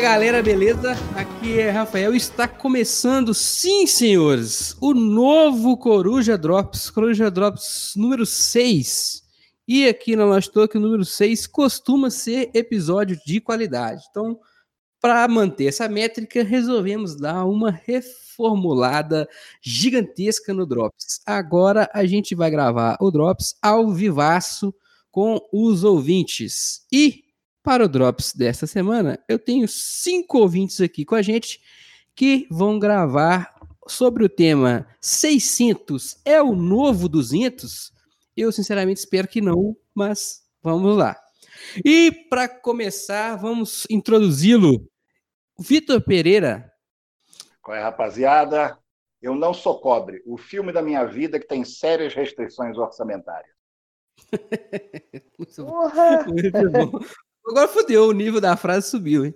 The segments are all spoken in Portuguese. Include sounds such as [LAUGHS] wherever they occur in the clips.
Galera, beleza? Aqui é Rafael está começando, sim senhores, o novo Coruja Drops, Coruja Drops número 6. E aqui na Lost Talk, número 6 costuma ser episódio de qualidade. Então, para manter essa métrica, resolvemos dar uma reformulada gigantesca no Drops. Agora a gente vai gravar o Drops ao vivaço com os ouvintes. E para o Drops desta semana, eu tenho cinco ouvintes aqui com a gente que vão gravar sobre o tema 600 é o novo 200? Eu sinceramente espero que não, mas vamos lá. E para começar, vamos introduzi-lo. Vitor Pereira. Qual é, rapaziada? Eu não sou pobre. O filme da minha vida que tem sérias restrições orçamentárias. [LAUGHS] muito, muito bom. Agora fodeu, o nível da frase subiu, hein?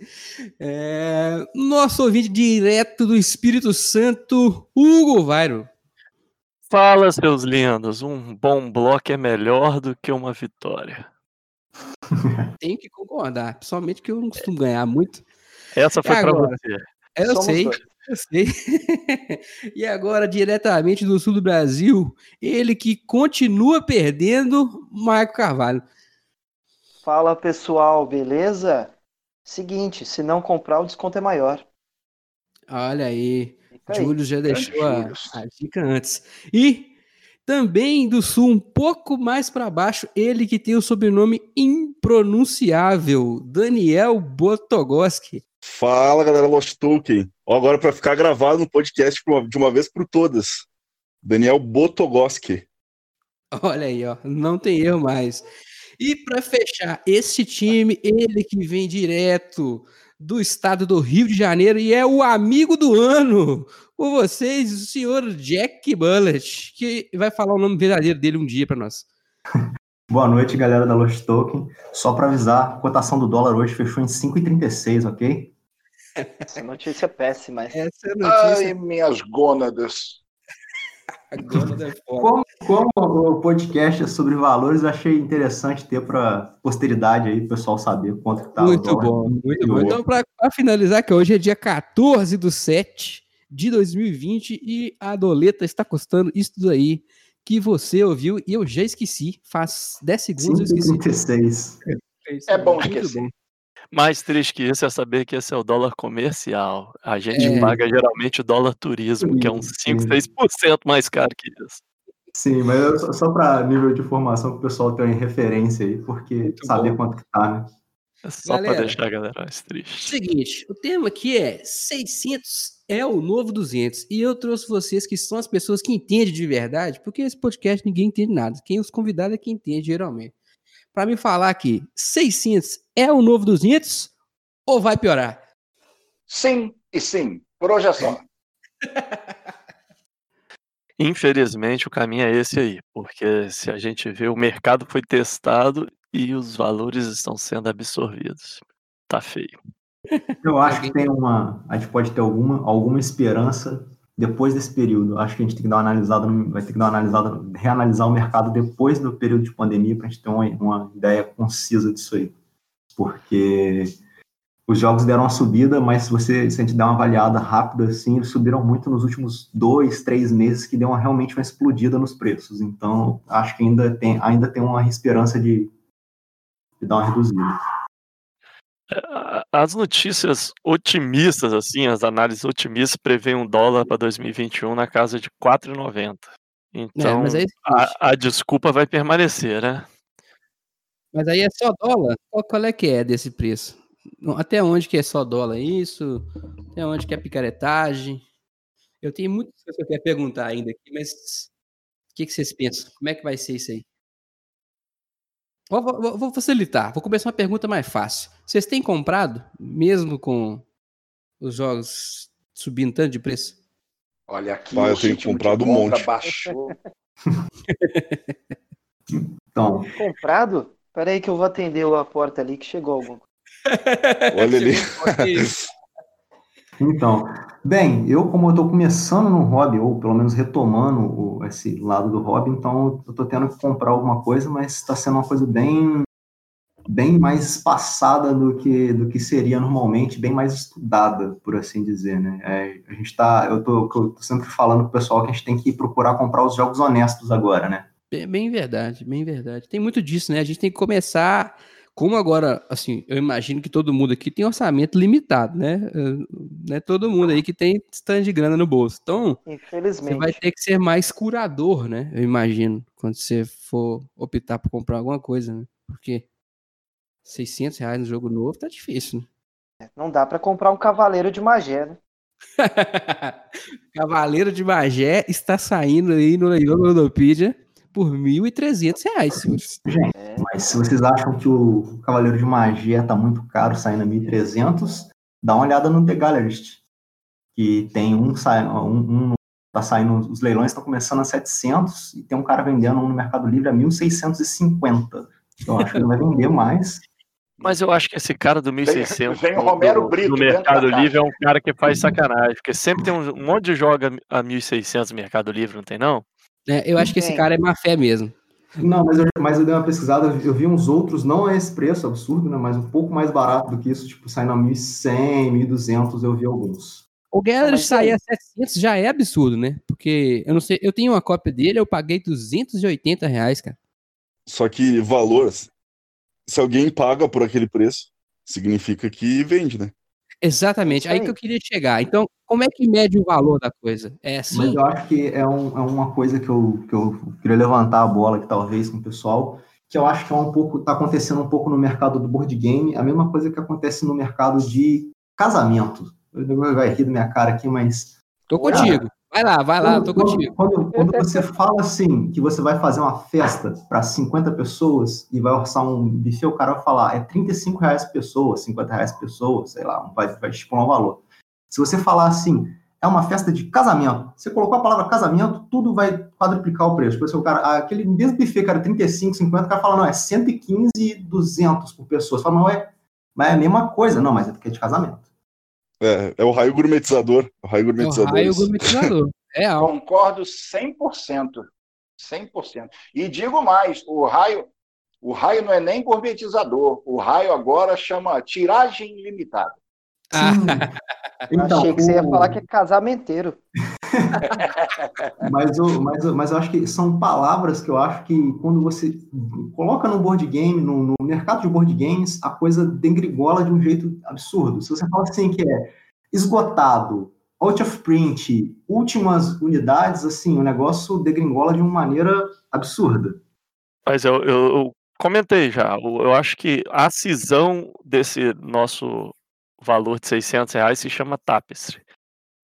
É, nosso ouvinte direto do Espírito Santo, Hugo Vairo. Fala, seus lindos. Um bom bloco é melhor do que uma vitória. [LAUGHS] Tenho que concordar, principalmente que eu não costumo ganhar muito. Essa foi para você. Eu Somos sei, dois. eu sei. [LAUGHS] e agora, diretamente do sul do Brasil, ele que continua perdendo, Marco Carvalho. Fala pessoal, beleza? Seguinte, se não comprar, o desconto é maior. Olha aí. Júlio já deixou a, a, dica antes. E também do sul, um pouco mais para baixo, ele que tem o sobrenome impronunciável, Daniel Botogoski. Fala galera Lost Tolkien. Agora para ficar gravado no podcast de uma vez por todas. Daniel Botogoski. Olha aí, ó, não tem erro mais. E para fechar, esse time, ele que vem direto do estado do Rio de Janeiro e é o amigo do ano com vocês, o senhor Jack Bullet, que vai falar o nome verdadeiro dele um dia para nós. [LAUGHS] Boa noite, galera da Lost Token. Só para avisar, a cotação do dólar hoje fechou em 5,36, ok? Essa notícia é péssima. Essa é notícia... Ai, minhas gônadas. Como, como o podcast é sobre valores, achei interessante ter para posteridade aí, o pessoal saber quanto que tá Muito bom, muito bom. Então, para finalizar, que hoje é dia 14 do 7 de 2020 e a doleta está custando isso aí que você ouviu e eu já esqueci. Faz 10 segundos 536. eu esqueci. É, é bom esquecer. Mais triste que isso é saber que esse é o dólar comercial. A gente é. paga geralmente o dólar turismo, que é uns 5, 6% mais caro que isso. Sim, mas só, só para nível de informação que o pessoal tenha referência aí, porque Muito saber bom. quanto que tá, né? É só para deixar a galera mais triste. Seguinte, o tema aqui é 600 é o novo 200. E eu trouxe vocês que são as pessoas que entendem de verdade, porque esse podcast ninguém entende nada. Quem os convidados é quem entende geralmente para me falar que 600 é o novo 200 ou vai piorar? Sim e sim, por hoje é só. [LAUGHS] Infelizmente o caminho é esse aí, porque se a gente vê o mercado foi testado e os valores estão sendo absorvidos. Tá feio. Eu acho que tem uma, a gente pode ter alguma, alguma esperança depois desse período. Acho que a gente tem que dar uma analisada, vai ter que dar uma analisada, reanalisar o mercado depois do período de pandemia para a gente ter uma, uma ideia concisa disso aí. Porque os jogos deram uma subida, mas se você se a gente der uma avaliada rápida assim, eles subiram muito nos últimos dois, três meses, que deu uma, realmente uma explodida nos preços. Então, acho que ainda tem, ainda tem uma esperança de, de dar uma reduzida as notícias otimistas, assim, as análises otimistas prevêem um dólar para 2021 na casa de 4,90. É, então, é, a, a, desculpa vai permanecer, né? Mas aí é só dólar? Qual, qual, é que é desse preço? Até onde que é só dólar isso? Até onde que é picaretagem? Eu tenho muitas coisas que eu quero perguntar ainda aqui, mas o que, que vocês pensam? Como é que vai ser isso aí? Vou, vou, vou, facilitar. Vou começar uma pergunta mais fácil. Vocês têm comprado, mesmo com os jogos subindo tanto de preço? Olha aqui. Ah, eu tenho comprado um monte. Baixou. [LAUGHS] então. Comprado? Peraí que eu vou atender a porta ali que chegou alguma Olha ali. [LAUGHS] Então, bem, eu como eu estou começando no hobby, ou pelo menos retomando o, esse lado do hobby, então eu estou tendo que comprar alguma coisa, mas está sendo uma coisa bem bem mais espaçada do que, do que seria normalmente, bem mais estudada, por assim dizer, né? É, a gente tá, eu tô, eu tô sempre falando pro pessoal que a gente tem que procurar comprar os jogos honestos agora, né? Bem, bem verdade, bem verdade. Tem muito disso, né? A gente tem que começar como agora, assim, eu imagino que todo mundo aqui tem orçamento limitado, né? Né todo mundo aí que tem stand de grana no bolso. Então, Infelizmente. você vai ter que ser mais curador, né? Eu imagino, quando você for optar por comprar alguma coisa, né? Porque 600 reais no jogo novo tá difícil, né? Não dá para comprar um Cavaleiro de Magé, né? [LAUGHS] Cavaleiro de Magé está saindo aí no leilão da Ludopedia por 1.300 reais, senhores. Gente, mas se vocês acham que o Cavaleiro de Magia tá muito caro, saindo a 1.300, dá uma olhada no The Gallerist, que tem um, um, um tá saindo, os leilões estão começando a 700 e tem um cara vendendo um no Mercado Livre a 1.650. Então acho que ele vai vender mais. Mas eu acho que esse cara do 1600 vem, vem Romero Brito, no Mercado Livre é um cara que faz sacanagem, porque sempre tem um, um monte de joga a 1600 no Mercado Livre, não tem não? É, eu acho que esse cara é má fé mesmo. Não, mas eu, mas eu dei uma pesquisada, eu vi uns outros, não a esse preço absurdo, né, mas um pouco mais barato do que isso, tipo, saindo a 1.100, 1.200, eu vi alguns. O Geller sair a 700 já é absurdo, né? Porque eu não sei, eu tenho uma cópia dele, eu paguei 280 reais, cara. Só que valor, se alguém paga por aquele preço, significa que vende, né? Exatamente, aí. aí que eu queria chegar. Então, como é que mede o valor da coisa? É assim? Mas eu acho que é, um, é uma coisa que eu, que eu queria levantar a bola aqui, talvez, com o pessoal, que eu acho que é um pouco, está acontecendo um pouco no mercado do board game, a mesma coisa que acontece no mercado de casamento. Eu vai rir da minha cara aqui, mas. Tô contigo. Vai lá, vai lá, quando, tô contigo. Quando, quando, você fala assim, que você vai fazer uma festa para 50 pessoas e vai orçar um buffet, o cara vai falar, é 35 reais por pessoa, 50 reais por pessoa, sei lá, vai, vai estipular um valor. Se você falar assim, é uma festa de casamento, você colocou a palavra casamento, tudo vai quadruplicar o preço. Por isso, o cara, aquele mesmo buffet que era 35, 50, o cara fala, não, é 115 e 200 por pessoa. Você fala, não, é, mas é a mesma coisa. Não, mas é porque é de casamento. É, é o raio gourmetizador. O raio gourmetizador. É o raio gourmetizador. É algo. Concordo 100%. 100%. E digo mais, o raio, o raio não é nem gourmetizador. O raio agora chama tiragem limitada. Ah. Então, Achei que você ia falar que é casamenteiro. Mas, o, mas, mas eu acho que são palavras que eu acho que quando você coloca no board game, no, no mercado de board games, a coisa degringola de um jeito absurdo. Se você fala assim que é esgotado, out of print, últimas unidades, assim, o negócio degringola de uma maneira absurda. Mas eu, eu, eu comentei já, eu acho que a cisão desse nosso valor de 600 reais se chama Tapestry,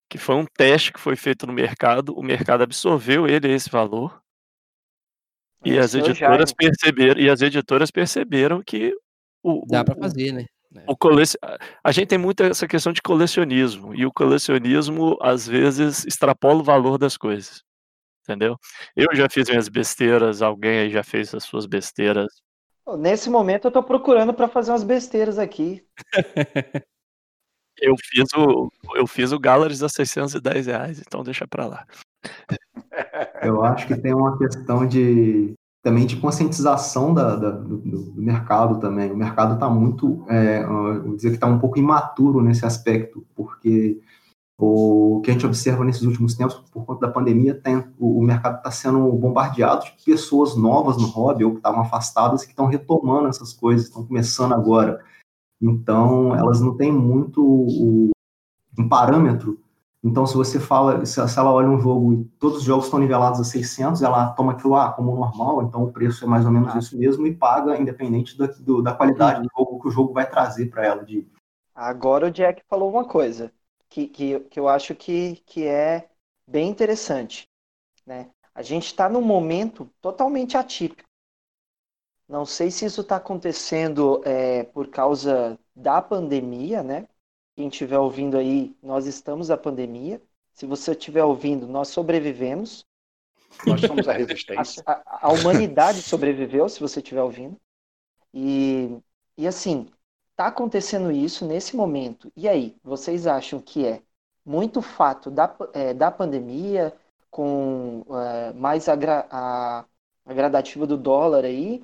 que foi um teste que foi feito no mercado, o mercado absorveu ele esse valor e as editoras já, perceberam e as editoras perceberam que o, dá para fazer, né? O colec... A gente tem muito essa questão de colecionismo, e o colecionismo, às vezes, extrapola o valor das coisas. Entendeu? Eu já fiz minhas besteiras, alguém aí já fez as suas besteiras. Nesse momento eu tô procurando para fazer umas besteiras aqui. [LAUGHS] eu fiz o eu fiz o Galaris a 610 reais, então deixa para lá. Eu acho que tem uma questão de também de conscientização da, da do, do, mercado também. O mercado está muito, é, vou dizer que está um pouco imaturo nesse aspecto, porque o que a gente observa nesses últimos tempos, por conta da pandemia, tem, o, o mercado está sendo bombardeado de pessoas novas no hobby ou que estavam afastadas que estão retomando essas coisas, estão começando agora. Então, elas não têm muito o, um parâmetro então, se você fala, se ela olha um jogo e todos os jogos estão nivelados a 600, ela toma aquilo ah, como normal, então o preço é mais ou menos ah. isso mesmo e paga independente da, do, da qualidade do jogo que o jogo vai trazer para ela. De... Agora o Jack falou uma coisa que, que, que eu acho que, que é bem interessante. Né? A gente está num momento totalmente atípico. Não sei se isso está acontecendo é, por causa da pandemia, né? quem estiver ouvindo aí, nós estamos a pandemia. Se você estiver ouvindo, nós sobrevivemos. Nós somos a resistência. A, a, a humanidade sobreviveu, se você estiver ouvindo. E, e assim, está acontecendo isso nesse momento. E aí, vocês acham que é muito fato da, é, da pandemia, com é, mais a, a, a gradativa do dólar aí,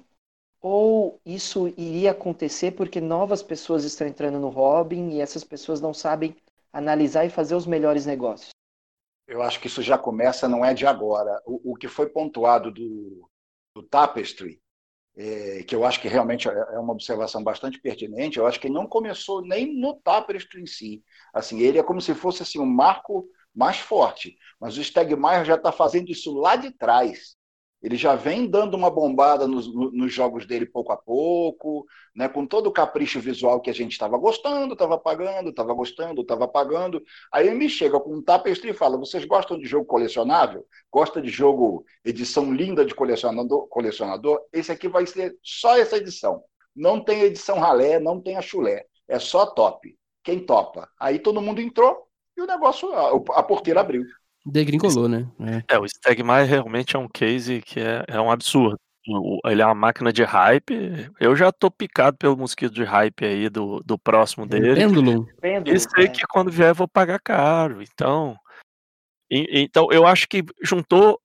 ou isso iria acontecer porque novas pessoas estão entrando no Robin e essas pessoas não sabem analisar e fazer os melhores negócios? Eu acho que isso já começa, não é de agora. O, o que foi pontuado do, do Tapestry, é, que eu acho que realmente é, é uma observação bastante pertinente, eu acho que não começou nem no Tapestry em si. Assim, ele é como se fosse assim, um marco mais forte, mas o Stegmaier já está fazendo isso lá de trás. Ele já vem dando uma bombada nos, nos jogos dele pouco a pouco, né, com todo o capricho visual que a gente estava gostando, estava pagando, estava gostando, estava pagando. Aí ele me chega com um tapestry e fala: vocês gostam de jogo colecionável? Gosta de jogo edição linda de colecionador? colecionador? Esse aqui vai ser só essa edição. Não tem edição ralé, não tem a chulé. É só top. Quem topa? Aí todo mundo entrou e o negócio, a porteira abriu. Degringolou, né? É, é o Stegmaier realmente é um case que é, é um absurdo. Ele é uma máquina de hype. Eu já tô picado pelo mosquito de hype aí do, do próximo dele. Pêndulo. E sei é. que quando vier eu vou pagar caro. Então, e, então eu acho que juntou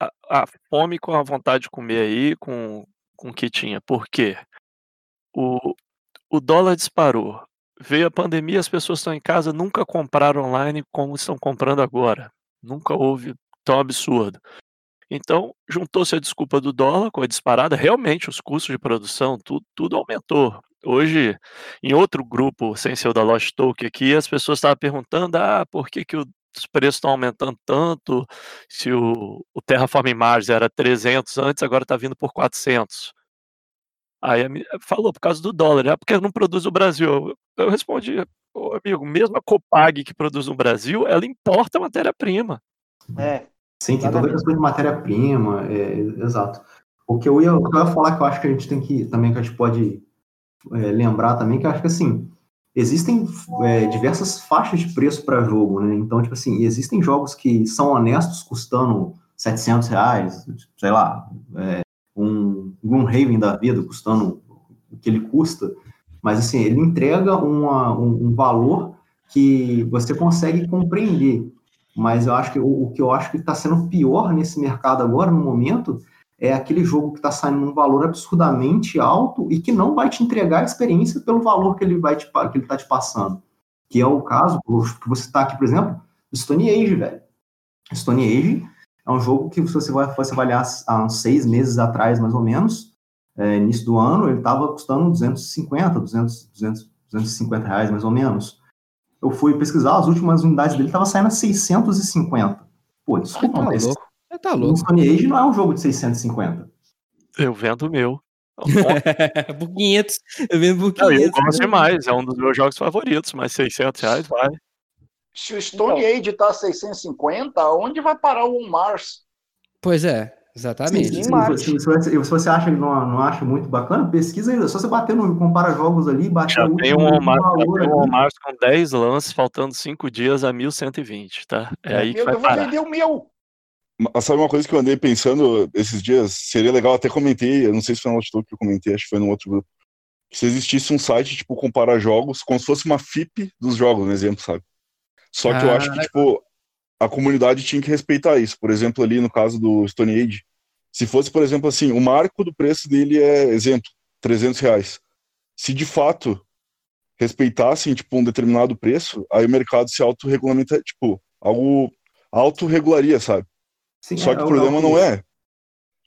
a, a, fome com a vontade de comer aí, com, com o que tinha. Por quê? O, o dólar disparou. Veio a pandemia, as pessoas estão em casa, nunca compraram online como estão comprando agora. Nunca houve tão absurdo. Então, juntou-se a desculpa do dólar com a disparada, realmente os custos de produção, tudo, tudo aumentou. Hoje, em outro grupo, sem ser o da Lost Token aqui, as pessoas estavam perguntando, ah, por que, que os preços estão aumentando tanto? Se o, o Terraform Mars era 300 antes, agora está vindo por 400. Aí falou, por causa do dólar, é porque não produz no Brasil. Eu respondi, oh, amigo, mesmo a Copag que produz no Brasil, ela importa matéria-prima. É. Sim, tem toda a questão de matéria-prima, é, exato. O que eu, ia, o que eu ia falar que eu acho que a gente tem que, também que a gente pode é, lembrar também, que eu acho que assim, existem é, diversas faixas de preço para jogo, né? Então, tipo assim, existem jogos que são honestos custando 700 reais, sei lá, é, um Gloomhaven da vida custando o que ele custa, mas assim, ele entrega uma, um, um, valor que você consegue compreender. Mas eu acho que o, o que eu acho que está sendo pior nesse mercado agora, no momento, é aquele jogo que está saindo num valor absurdamente alto e que não vai te entregar a experiência pelo valor que ele vai te, que ele está te passando. Que é o caso que você está aqui, por exemplo, Stone Age, velho. Stone Age é um jogo que, se você vai fosse avaliar há uns seis meses atrás, mais ou menos, é, início do ano, ele estava custando 250, 200, 200, 250 reais, mais ou menos. Eu fui pesquisar, as últimas unidades dele estavam saindo a 650. Pô, desculpa, tá mas louco. tá louco. o Stone Age não é um jogo de 650. Eu vendo o meu. [LAUGHS] por 500. Eu vendo por 500. Não, eu gosto demais, é um dos meus jogos favoritos, mas 600 reais vai. Se o Stone então, Age está a 650, onde vai parar o On Mars? Pois é, exatamente. Sim, sim, se, se, se, você acha que não, não acha muito bacana, pesquisa ainda. Só você bater no compara jogos ali, bater Já tem um On Mars, um On Mars com 10 lances, faltando 5 dias a 1120, tá? É, é aí que vai eu parar. vou vender o meu. Mas sabe uma coisa que eu andei pensando esses dias? Seria legal, até comentei, eu não sei se foi no Outlook que eu comentei, acho que foi no outro grupo. Se existisse um site, tipo, comparar jogos, como se fosse uma FIP dos jogos, no exemplo, sabe? Só que ah, eu acho que, tipo, a comunidade tinha que respeitar isso. Por exemplo, ali no caso do Stone Age, se fosse, por exemplo, assim, o marco do preço dele é, exemplo, 300 reais. Se de fato respeitassem, tipo, um determinado preço, aí o mercado se autorregulamenta, tipo, algo autorregularia, sabe? Sim, Só é, que o problema não é.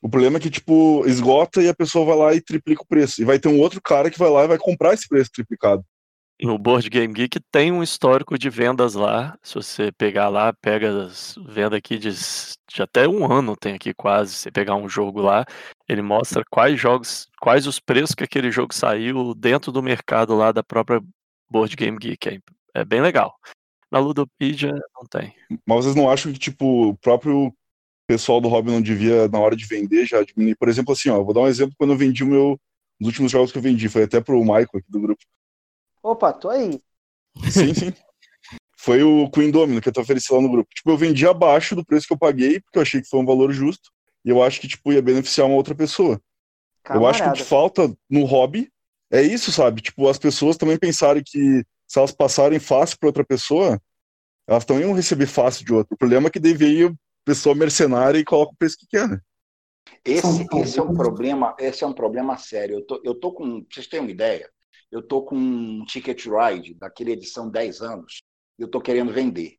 O problema é que, tipo, esgota e a pessoa vai lá e triplica o preço. E vai ter um outro cara que vai lá e vai comprar esse preço triplicado no Board Game Geek tem um histórico de vendas lá. Se você pegar lá, pega as vendas aqui de, de, até um ano tem aqui quase. Se pegar um jogo lá, ele mostra quais jogos, quais os preços que aquele jogo saiu dentro do mercado lá da própria Board Game Geek. É, é bem legal. Na Ludopedia não tem. Mas vocês não acham que tipo o próprio pessoal do hobby não devia na hora de vender já diminuir? Por exemplo, assim, ó, vou dar um exemplo quando eu vendi o meu os últimos jogos que eu vendi, foi até pro Michael aqui do grupo. Opa, tô aí. Sim, sim. [LAUGHS] Foi o Queen Domino que eu tô oferecendo lá no grupo. Tipo, eu vendi abaixo do preço que eu paguei, porque eu achei que foi um valor justo. E eu acho que, tipo, ia beneficiar uma outra pessoa. Camarada. Eu acho que o que falta no hobby é isso, sabe? Tipo, as pessoas também pensarem que se elas passarem fácil para outra pessoa, elas também vão receber fácil de outra. O problema é que veio pessoa mercenária e coloca o preço que quer, né? Esse, esse é um problema, esse é um problema sério. Eu tô, eu tô com, vocês têm uma ideia? Eu tô com um ticket ride daquele edição 10 anos. E eu tô querendo vender.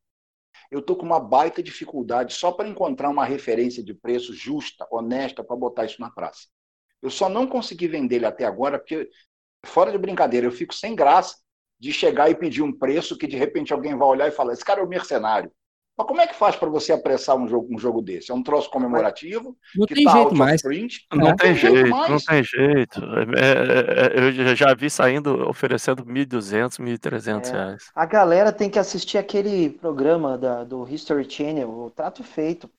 Eu tô com uma baita dificuldade só para encontrar uma referência de preço justa, honesta para botar isso na praça. Eu só não consegui vender ele até agora porque fora de brincadeira, eu fico sem graça de chegar e pedir um preço que de repente alguém vai olhar e falar: esse cara é um mercenário. Mas como é que faz para você apressar um jogo, um jogo desse? É um troço comemorativo? Não tem tá jeito mais. Print, não, não, tem, jeito, jeito não tem jeito. É, é, é eu já vi saindo oferecendo 1.200, 1.300 é. reais. A galera tem que assistir aquele programa da, do History Channel, o Trato Feito,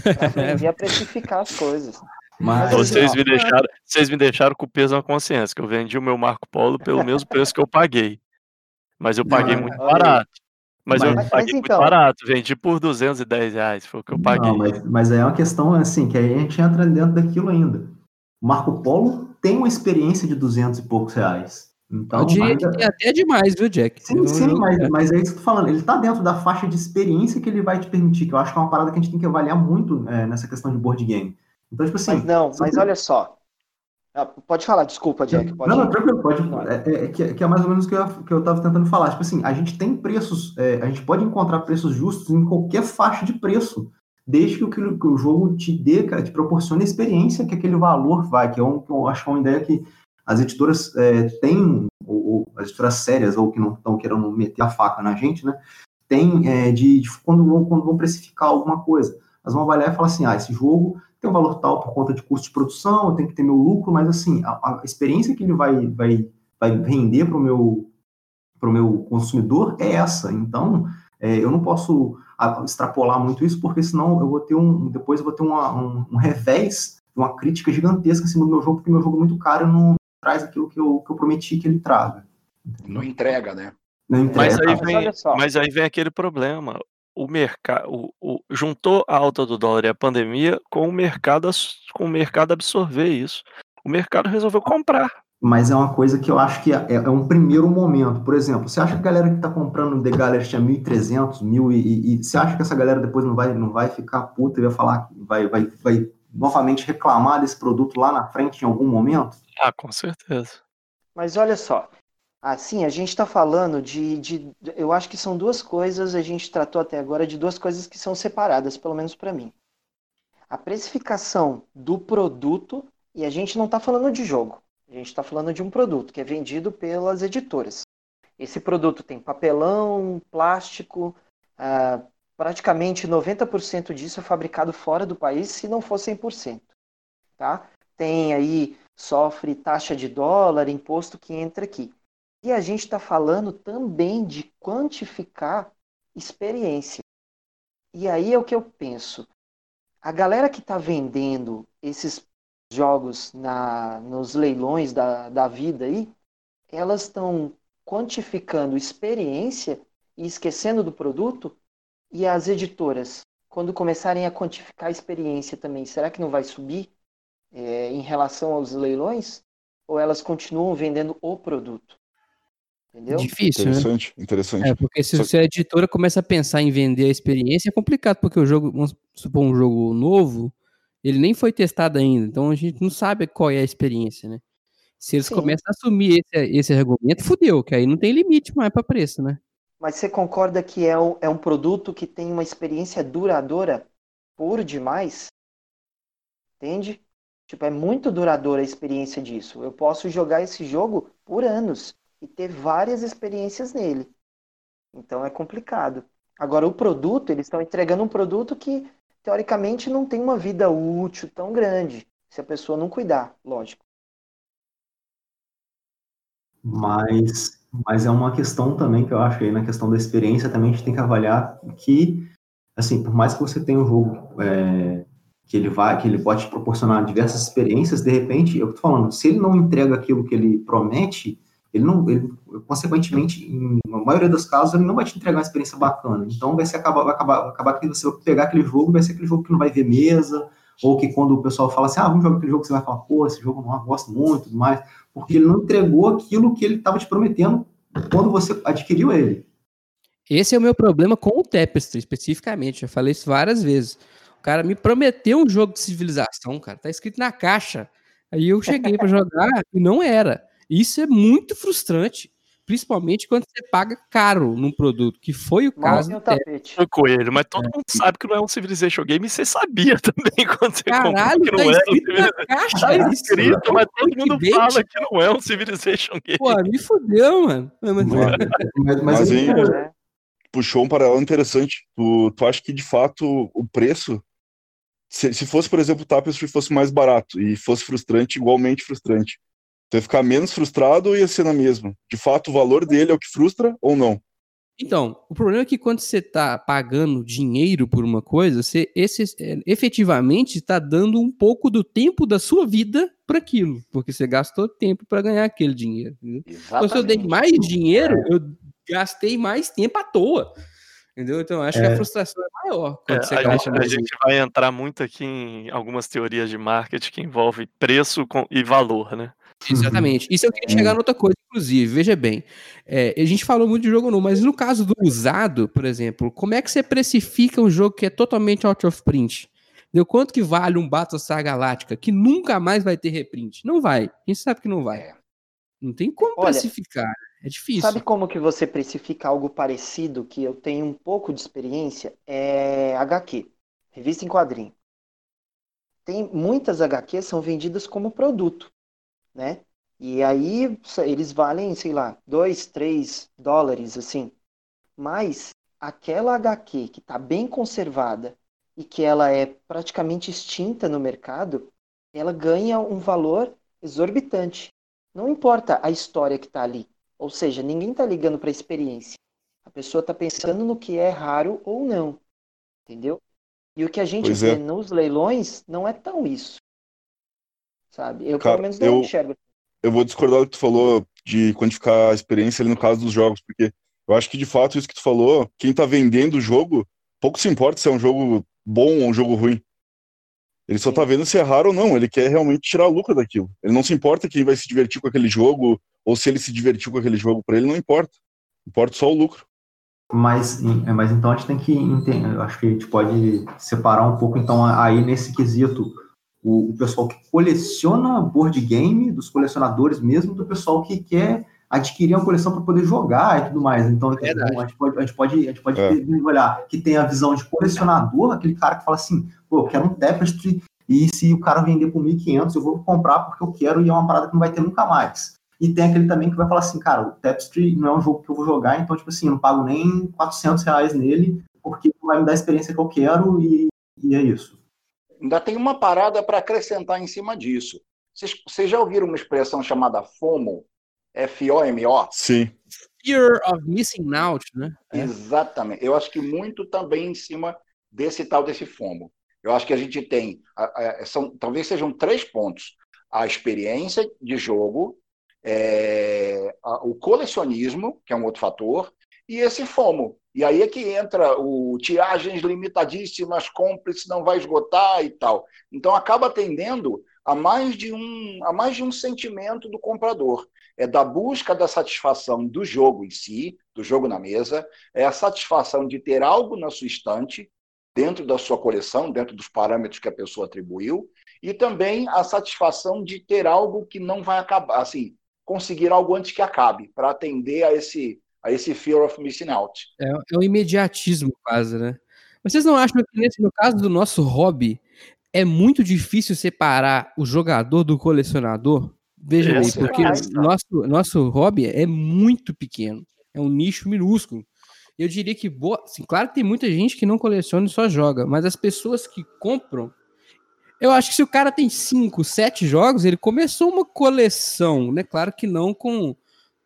para [LAUGHS] aprender a precificar as coisas. Mas, vocês, me deixaram, vocês me deixaram com o peso na consciência, que eu vendi o meu Marco Polo pelo mesmo preço que eu paguei. Mas eu paguei não, muito barato. Mas, mas eu paguei mas, muito então... barato, vendi por 210 reais, foi o que eu paguei. Não, mas, mas é uma questão assim, que aí a gente entra dentro daquilo ainda. O Marco Polo tem uma experiência de 200 e poucos reais. Então, eu diria que tem até demais, viu, Jack? Sim, eu, sim, eu... Mas, mas é isso que eu tô falando. Ele tá dentro da faixa de experiência que ele vai te permitir, que eu acho que é uma parada que a gente tem que avaliar muito é, nessa questão de board game. Então, tipo assim. Mas não, mas olha só. Ah, pode falar, desculpa, Jack. Pode não, não, tranquilo, pode. É, é, que, que, é mais ou menos o que eu, que eu tava tentando falar. Tipo assim, a gente tem preços, é, a gente pode encontrar preços justos em qualquer faixa de preço, desde que o, que o jogo te dê, te proporcione a experiência que aquele valor vai, que é um, eu acho que é uma ideia que as editoras é, têm, ou, ou, as editoras sérias, ou que não estão querendo meter a faca na gente, né? Tem é, de, de quando, vão, quando vão precificar alguma coisa. Elas vão avaliar e falar assim: ah, esse jogo tem um valor tal por conta de custo de produção, eu tenho que ter meu lucro, mas assim, a, a experiência que ele vai, vai, vai render para o meu, pro meu consumidor é essa. Então, é, eu não posso extrapolar muito isso, porque senão eu vou ter um. Depois eu vou ter uma, um, um revés, uma crítica gigantesca em cima do meu jogo, porque meu jogo é muito caro e não traz aquilo que eu, que eu prometi que ele traga. Não entrega, né? Não entrega. Mas aí, vem, mas aí vem aquele problema o mercado juntou a alta do dólar e a pandemia com o mercado com o mercado absorver isso. O mercado resolveu comprar. Mas é uma coisa que eu acho que é, é um primeiro momento. Por exemplo, você acha que a galera que está comprando The Gallery tinha 1.300, 1.000 e, e, e, você acha que essa galera depois não vai, não vai ficar puta e vai falar, vai, vai, vai novamente reclamar desse produto lá na frente em algum momento? Ah, com certeza. Mas olha só, Assim, a gente está falando de, de. Eu acho que são duas coisas, a gente tratou até agora de duas coisas que são separadas, pelo menos para mim. A precificação do produto, e a gente não está falando de jogo, a gente está falando de um produto que é vendido pelas editoras. Esse produto tem papelão, plástico, ah, praticamente 90% disso é fabricado fora do país, se não for 100%. Tá? Tem aí, sofre taxa de dólar, imposto que entra aqui. E a gente está falando também de quantificar experiência. E aí é o que eu penso. A galera que está vendendo esses jogos na, nos leilões da, da vida aí, elas estão quantificando experiência e esquecendo do produto. E as editoras, quando começarem a quantificar a experiência também, será que não vai subir é, em relação aos leilões? Ou elas continuam vendendo o produto? Entendeu? Difícil, interessante, né? interessante. É, porque se, Só... a editora começa a pensar em vender a experiência, é complicado, porque o jogo, vamos supor, um jogo novo, ele nem foi testado ainda, então a gente não sabe qual é a experiência, né? Se eles Sim. começam a assumir esse, esse argumento, fudeu, que aí não tem limite mais para preço, né? Mas você concorda que é um, é um produto que tem uma experiência duradoura por demais? Entende? Tipo, é muito duradoura a experiência disso. Eu posso jogar esse jogo por anos e ter várias experiências nele. Então é complicado. Agora, o produto, eles estão entregando um produto que, teoricamente, não tem uma vida útil tão grande, se a pessoa não cuidar, lógico. Mas, mas é uma questão também que eu acho aí na questão da experiência também a gente tem que avaliar que, assim, por mais que você tenha um jogo é, que ele vai, que ele pode te proporcionar diversas experiências, de repente, eu tô falando, se ele não entrega aquilo que ele promete, ele não, ele, consequentemente, em, na maioria dos casos, ele não vai te entregar uma experiência bacana. Então, vai, ser acabar, vai acabar, acabar que você vai pegar aquele jogo, vai ser aquele jogo que não vai ver mesa, ou que quando o pessoal fala assim, ah, vamos jogar aquele jogo, você vai falar, pô, esse jogo não gosto muito, tudo mais, porque ele não entregou aquilo que ele estava te prometendo quando você adquiriu ele. Esse é o meu problema com o Tapestry, especificamente. Já falei isso várias vezes. O cara me prometeu um jogo de civilização, cara. Tá escrito na caixa. Aí eu cheguei para jogar e não era. Isso é muito frustrante. Principalmente quando você paga caro num produto, que foi o caso. Foi coelho, mas todo mundo sabe que não é um Civilization Game e você sabia [LAUGHS] também quando você Caralho, comprou que tá não era um Civilization caixa. Tá isso, escrito, mas todo mundo fala que não é um Civilization Game. Pô, me fudeu, mano. Mas- Mas, mas, Mas aí- né? puxou um paralelo interessante. Tu, tu acha que, de fato, o preço, se, se fosse, por exemplo, o Tapestry fosse mais barato e fosse frustrante, igualmente frustrante, tu ia ficar menos frustrado ou ia ser na mesma? De fato, o valor dele é o que frustra ou não? Então, o problema é que quando você tá pagando dinheiro por uma coisa, você esse, é, efetivamente está dando um pouco do tempo da sua vida para aquilo, porque você gastou tempo para ganhar aquele dinheiro. Então, se eu dei mais dinheiro, eu gastei mais tempo à toa. Entendeu? Então, eu acho que a É. frustração é maior É, quando você a, gasta gente, a gente vai entrar muito aqui em algumas teorias de marketing que envolvem preço com- e valor, né? Exatamente. Isso eu queria chegar noutra coisa, inclusive. Veja bem, é, a gente falou muito de jogo novo, mas no caso do usado, por exemplo, como é que você precifica um jogo que é totalmente out of print? Deu quanto que vale um Battlestar Galáctica que nunca mais vai ter reprint? Não vai. A gente sabe que não vai. É. Não tem como Olha, precificar. É difícil. Sabe como que você precifica algo parecido, que eu tenho um pouco de experiência? É HQ, revista em quadrinho. Tem muitas HQs são vendidas como produto, né? E aí eles valem, sei lá, 2, 3 dólares, assim. Mas aquela HQ que está bem conservada e que ela é praticamente extinta no mercado, ela ganha um valor exorbitante. Não importa a história que está ali. Ou seja, ninguém está ligando para a experiência. A pessoa está pensando no que é raro ou não. Entendeu? E o que a gente Pois vê é. nos leilões não é tão isso. Sabe? Eu, Cara, pelo menos, não eu- enxergo. Eu vou discordar do que tu falou de quantificar a experiência ali no caso dos jogos, porque eu acho que, de fato, isso que tu falou, quem tá vendendo o jogo, pouco se importa se é um jogo bom ou um jogo ruim. Ele só tá vendo se é raro ou não, ele quer realmente tirar lucro daquilo. Ele não se importa quem vai se divertir com aquele jogo, ou se ele se divertiu com aquele jogo, pra ele não importa. Importa só o lucro. Mas, mas então a gente tem que entender, eu acho que a gente pode separar um pouco então aí nesse quesito o, o pessoal que coleciona board game, dos colecionadores mesmo, do pessoal que quer adquirir uma coleção para poder jogar e tudo mais. Então Verdade. a gente pode, a gente pode, a gente pode É. olhar que tem a visão de colecionador, aquele cara que fala assim, pô, eu quero um Tapestry e se o cara vender por 1.500 eu vou comprar porque eu quero e é uma parada que não vai ter nunca mais. E tem aquele também que vai falar assim, cara, o Tapestry não é um jogo que eu vou jogar, então, tipo assim, eu não pago nem 400 reais nele, porque vai me dar a experiência que eu quero e, e é isso. Ainda tem uma parada para acrescentar em cima disso. Vocês, vocês já ouviram uma expressão chamada FOMO? F-O-M-O? Sim. Fear of missing out, né? É. Exatamente. Eu acho que muito também em cima desse tal desse FOMO. Eu acho que a gente tem, a- a- são, talvez sejam três pontos: a experiência de jogo, é, a- o colecionismo, que é um outro fator, e esse FOMO. E aí é que entra o tiragens limitadíssimas, compre, não vai esgotar e tal. Então acaba atendendo a mais de um, a mais de um sentimento do comprador. É da busca da satisfação do jogo em si, do jogo na mesa, é a satisfação de ter algo na sua estante, dentro da sua coleção, dentro dos parâmetros que a pessoa atribuiu, e também a satisfação de ter algo que não vai acabar, assim, conseguir algo antes que acabe, para atender a esse, a esse fear of missing out. É, é um imediatismo quase, né? Mas vocês não acham que nesse, no caso do nosso hobby é muito difícil separar o jogador do colecionador? Veja é porque a o nosso, nosso hobby é muito pequeno, é um nicho minúsculo. Eu diria que, boa, assim, claro que tem muita gente que não coleciona e só joga, mas as pessoas que compram, eu acho que se o cara tem cinco, sete jogos, ele começou uma coleção, né? Claro que não com,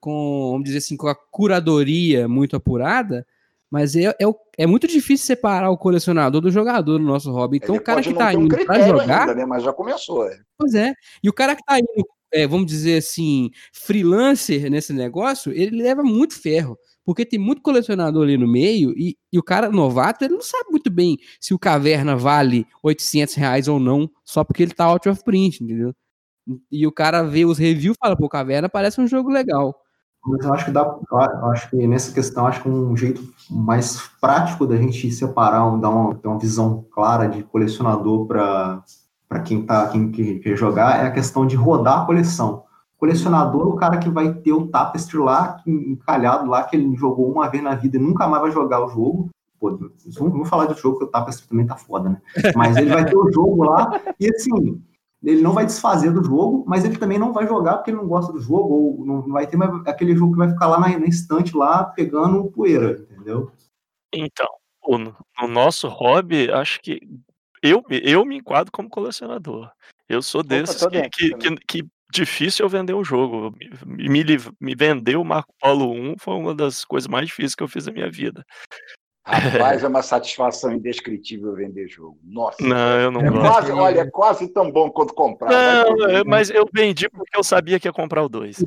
com vamos dizer assim, com a curadoria muito apurada, mas é, é, é muito difícil separar o colecionador do jogador no nosso hobby. Então, Ele o cara que tá um indo pra critério jogar, ainda, né? mas já começou. é. Pois é. E o cara que tá indo, é, vamos dizer assim, freelancer nesse negócio, ele leva muito ferro. Porque tem muito colecionador ali no meio e, e o cara novato, ele não sabe muito bem se o caverna vale 800 reais ou não, só porque ele tá out of print, entendeu? E o cara vê os reviews e fala, pô, caverna parece um jogo legal. Mas eu acho que dá, acho que nessa questão, acho que um jeito mais prático da gente separar, dar uma, ter uma visão clara de colecionador para para quem tá, quem quer jogar é a questão de rodar a coleção. Colecionador, o cara que vai ter o Tapestry lá, encalhado lá, que ele jogou uma vez na vida e nunca mais vai jogar o jogo. Pô, vamos falar de jogo, que o Tapestry também tá foda, né? Mas ele vai ter o jogo lá, e assim, ele não vai desfazer do jogo, mas ele também não vai jogar porque ele não gosta do jogo, ou não vai ter mais aquele jogo que vai ficar lá na, na estante lá pegando poeira, entendeu? Então, o, no nosso hobby, acho que eu, eu me enquadro como colecionador. Eu sou desses Opa, que, que, que, que, difícil eu vender um jogo. Me, me, me vender o Marco Polo 1 foi uma das coisas mais difíceis que eu fiz na minha vida. Rapaz, [LAUGHS] é uma satisfação indescritível vender jogo. Nossa. Não, eu não é gosto. Quase, olha, é quase tão bom quanto comprar. Não, mas eu vendi porque eu sabia que ia comprar o 2.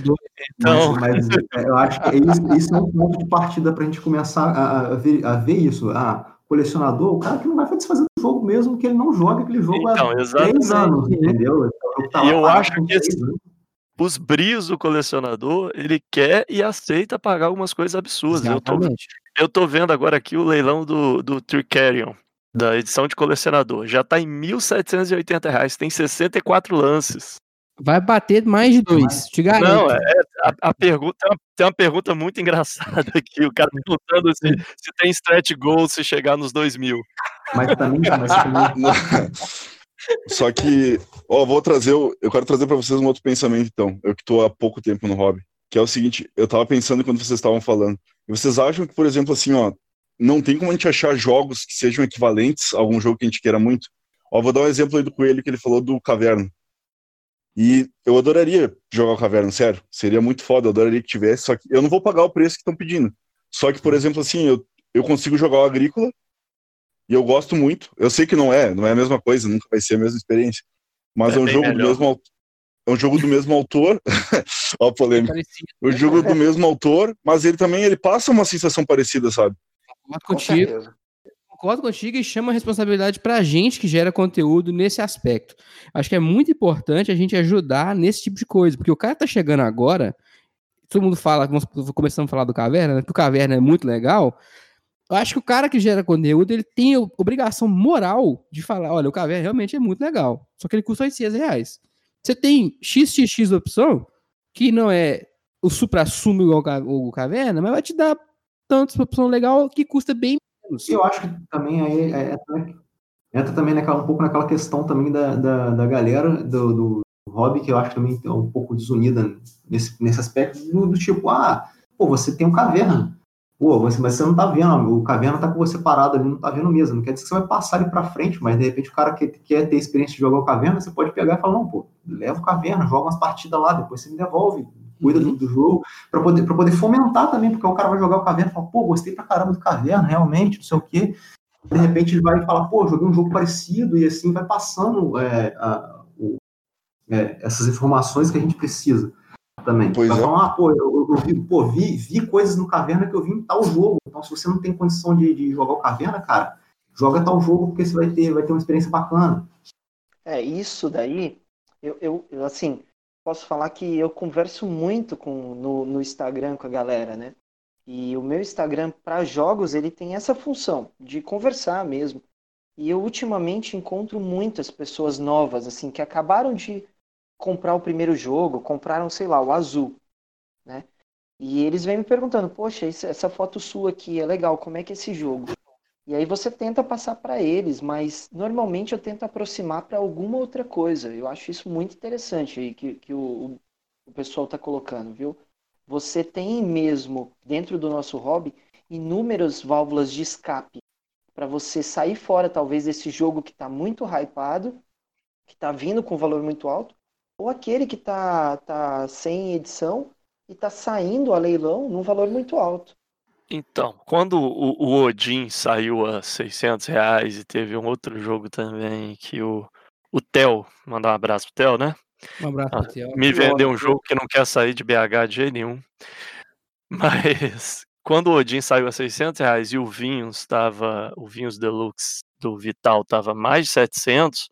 Então... Mas, mas, [LAUGHS] é, eu acho que isso, isso, é um ponto de partida para a gente começar a, a, ver, a ver isso. Ah, colecionador, o cara que não vai desfazer do jogo mesmo, que ele não joga aquele jogo então, há três anos, entendeu? Então, tá e eu acho que esse, os brios do colecionador, ele quer e aceita pagar algumas coisas absurdas. Eu tô, eu tô vendo agora aqui o leilão do, do Tricarion, da edição de colecionador. Já tá em R$ 1.780, tem 64 lances. Vai bater mais de dois, te garanto. Não, é, a, a, pergunta tem uma pergunta muito [LAUGHS] engraçada aqui. O cara perguntando se, se tem stretch goal se chegar nos dois mil. Mas também, mas também... [LAUGHS] Só que, ó, vou trazer, eu quero trazer para vocês um outro pensamento, então. Eu que estou há pouco tempo no hobby, que é o seguinte: eu estava pensando quando vocês estavam falando. E vocês acham que, por exemplo, assim, ó, não tem como a gente achar jogos que sejam equivalentes a algum jogo que a gente queira muito? Ó, vou dar um exemplo aí do Coelho que ele falou do Caverna. E eu adoraria jogar o Caverna, sério. Seria muito foda, eu adoraria que tivesse, só que eu não vou pagar o preço que estão pedindo. Só que, por exemplo, assim, eu, eu consigo jogar o Agrícola e eu gosto muito. Eu sei que não é, não é a mesma coisa, nunca vai ser a mesma experiência. Mas é, é um jogo melhor. do mesmo é um jogo do mesmo autor. [LAUGHS] Ó, polêmica. O jogo do mesmo autor, mas ele também ele passa uma sensação parecida, sabe? Concordo contigo. Concordo contigo e chama a responsabilidade para a gente que gera conteúdo nesse aspecto. Acho que é muito importante a gente ajudar nesse tipo de coisa, porque o cara tá chegando agora, todo mundo fala, começando a falar do Caverna, né, que o Caverna é muito legal, eu acho que o cara que gera conteúdo, ele tem obrigação moral de falar, olha, o Caverna realmente é muito legal, só que ele custa 800 reais. Você tem XXX opção, que não é o supra-sumo igual o Caverna, mas vai te dar tantos opção legal que custa bem menos. Eu acho que também aí é, é, entra também naquela, um pouco naquela questão também da, da, da galera do, do hobby, que eu acho também é um pouco desunida nesse, nesse aspecto, do, do tipo, ah, pô, você tem um Caverna, Pô, você, mas você não tá vendo, o caverna tá com você parado ali, não tá vendo mesmo. Não quer dizer que você vai passar ele para frente, mas de repente o cara que quer ter experiência de jogar o caverna, você pode pegar e falar, não, pô, leva o caverna, joga umas partidas lá, depois você me devolve, cuida uhum. do, do, jogo, para poder, pra poder fomentar também, porque o cara vai jogar o caverna e fala, pô, gostei pra caramba do caverna, realmente, não sei o quê. De repente ele vai falar, pô, joguei um jogo parecido, e assim vai passando é, a, o, é, essas informações que a gente precisa também. Pois é. falar, ah, pô, eu, eu, vi, pô, vi, vi coisas no Caverna que eu vi em tal jogo. Então, se você não tem condição de, de jogar o Caverna, cara, joga tal jogo porque você vai ter, vai ter uma experiência bacana. É, isso daí, eu, eu, eu assim, posso falar que eu converso muito com, no, no Instagram com a galera, né? E o meu Instagram para jogos, ele tem essa função de conversar mesmo. E eu ultimamente encontro muitas pessoas novas, assim, que acabaram de comprar o primeiro jogo, compraram, sei lá, o azul, né? E eles vêm me perguntando, poxa, essa foto sua aqui é legal, como é que é esse jogo? E aí você tenta passar para eles, mas normalmente eu tento aproximar para alguma outra coisa. Eu acho isso muito interessante aí que, que o, o pessoal está colocando, viu? Você tem mesmo, dentro do nosso hobby, inúmeras válvulas de escape para você sair fora, talvez, desse jogo que está muito hypado, que está vindo com valor muito alto, ou aquele que está tá sem edição e está saindo a leilão num valor muito alto. Então, quando o, o Odin saiu a 600 reais e teve um outro jogo também que o, o Theo, mandar um abraço pro Theo, né? Um abraço pro Theo. Me vendeu um jogo que não quer sair de BH de jeito nenhum. [LAUGHS] Mas quando o Odin saiu a 600 reais e o Vinhos estava, o Vinhos Deluxe do Vital estava mais de 700,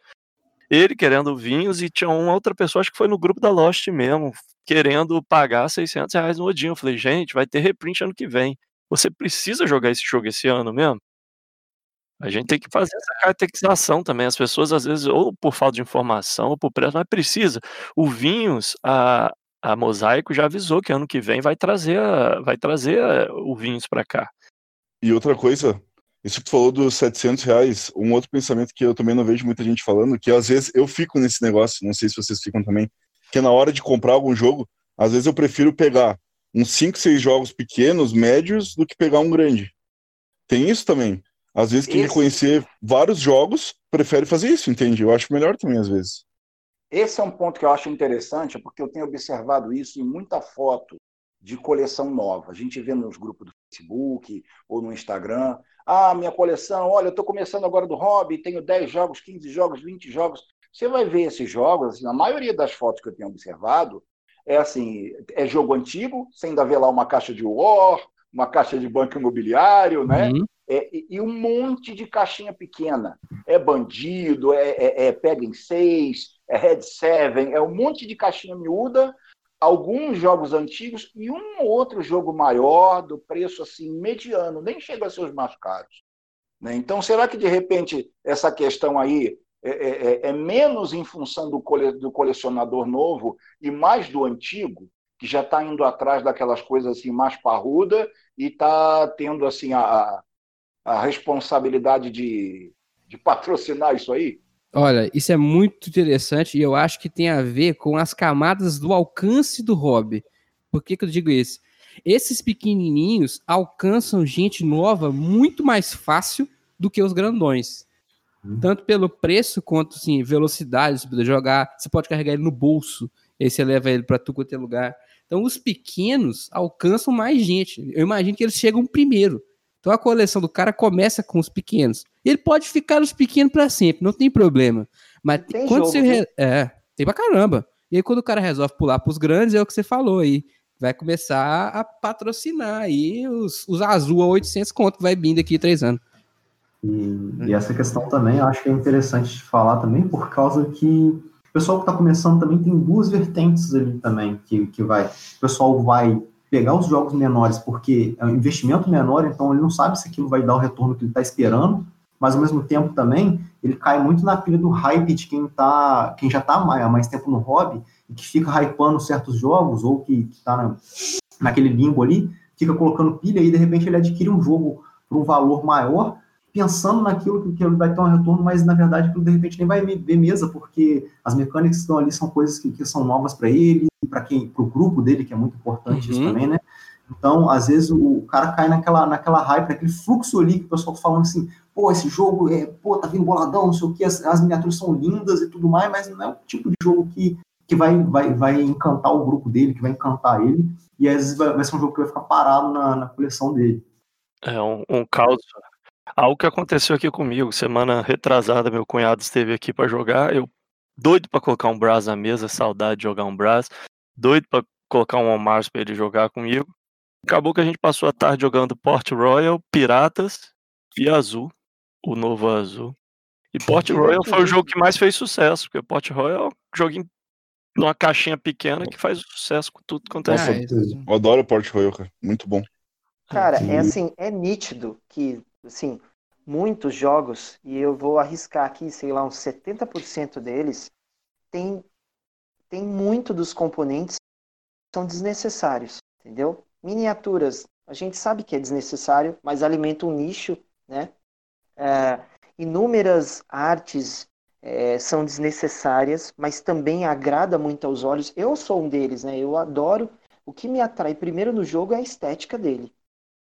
ele querendo vinhos e tinha uma outra pessoa, acho que foi no grupo da Lost mesmo, querendo pagar 600 reais no Odin. Eu falei, gente, vai ter reprint ano que vem. Você precisa jogar esse jogo esse ano mesmo? A gente tem que fazer essa catequização também. As pessoas, às vezes, ou por falta de informação, ou por preço, mas precisa. O Vinhos, a, a Mosaico já avisou que ano que vem vai trazer, a, vai trazer a, o Vinhos para cá. E outra coisa, isso que tu falou dos 700 reais, um outro pensamento que eu também não vejo muita gente falando, que às vezes eu fico nesse negócio, não sei se vocês ficam também, que na hora de comprar algum jogo, às vezes eu prefiro pegar uns 5, 6 jogos pequenos, médios, do que pegar um grande. Tem isso também. Às vezes quem conhecer vários jogos prefere fazer isso, entende? Eu acho melhor também às vezes. Esse é um ponto que eu acho interessante, porque eu tenho observado isso em muita foto de coleção nova. A gente vê nos grupos do Facebook ou no Instagram. Ah, minha coleção, olha, eu estou começando agora do hobby, tenho 10 jogos, 15 jogos, 20 jogos. Você vai ver esses jogos, assim, na maioria das fotos que eu tenho observado, é assim, é jogo antigo, sem ainda ver lá uma caixa de War, uma caixa de banco imobiliário, né? Uhum. É, e um monte de caixinha pequena. É bandido, é, é, é pega em seis, é Red Seven, é um monte de caixinha miúda, alguns jogos antigos e um outro jogo maior, do preço assim mediano, nem chega a ser os mais caros. Né? Então, será que de repente essa questão aí é, é, é, é menos em função do, cole, do colecionador novo e mais do antigo? que já está indo atrás daquelas coisas assim mais parruda e está tendo assim a, a responsabilidade de, de patrocinar isso aí? Olha, isso é muito interessante e eu acho que tem a ver com as camadas do alcance do hobby. Por que, que eu digo isso? Esses pequenininhos alcançam gente nova muito mais fácil do que os grandões. Hum. Tanto pelo preço quanto assim, velocidade, você pode jogar, você pode carregar ele no bolso, aí você leva ele para tu qualquer lugar. Então os pequenos alcançam mais gente. Eu imagino que eles chegam primeiro. Então a coleção do cara começa com os pequenos. Ele pode ficar nos pequenos para sempre, não tem problema. Mas tem quando jogo, você. Re... É, tem pra caramba. E aí, quando o cara resolve pular pros grandes, é o que você falou aí. Vai começar a patrocinar aí os, os azul a 800 conto vai vindo daqui três anos. E, e, essa questão também, eu acho que é interessante de falar também, por causa que o pessoal que está começando também tem duas vertentes ali também, que, que vai. O pessoal vai pegar os jogos menores, porque é um investimento menor, então ele não sabe se aquilo vai dar o retorno que ele está esperando, mas ao mesmo tempo também ele cai muito na pilha do hype de quem, tá, quem já está há mais, tempo no hobby e que fica hypando certos jogos ou que está na, naquele limbo ali, fica colocando pilha e de repente ele adquire um jogo por um valor maior, pensando naquilo que, que vai ter um retorno, mas na verdade de repente nem vai ver mesa, porque as mecânicas que estão ali são coisas que, que são novas para ele, para quem, para o grupo dele, que é muito importante uhum. isso também, né? Então, às vezes, o cara cai naquela, naquela hype, naquele fluxo ali que o pessoal tá falando assim, pô, esse jogo é, pô, tá vindo boladão, não sei o que, as, as, miniaturas são lindas e tudo mais, mas não é o tipo de jogo que, que vai, vai, vai encantar o grupo dele, que vai encantar ele, e às vezes vai, vai ser um jogo que vai ficar parado na, na coleção dele. É um, um caos. Algo que aconteceu aqui comigo, semana retrasada, meu cunhado esteve aqui para jogar, eu doido para colocar um Brás na mesa, saudade de jogar um Brás doido para colocar um Omar para ele jogar comigo. Acabou que a gente passou a tarde jogando Port Royal, Piratas e Azul, o novo Azul. E Port Royal foi o jogo que mais fez sucesso, porque Port Royal é um joguinho numa caixinha pequena que faz sucesso com tudo quanto é. Ah, eu adoro Port Royal, cara. Muito bom. Cara, é assim, é nítido que, assim, muitos jogos, e eu vou arriscar aqui, sei lá, uns 70% deles, tem tem muito dos componentes que são desnecessários, entendeu? Miniaturas, a gente sabe que é desnecessário, mas alimenta um nicho, né? É, inúmeras artes é, são desnecessárias, mas também agrada muito aos olhos. Eu sou um deles, né? Eu adoro. O que me atrai primeiro no jogo é a estética dele.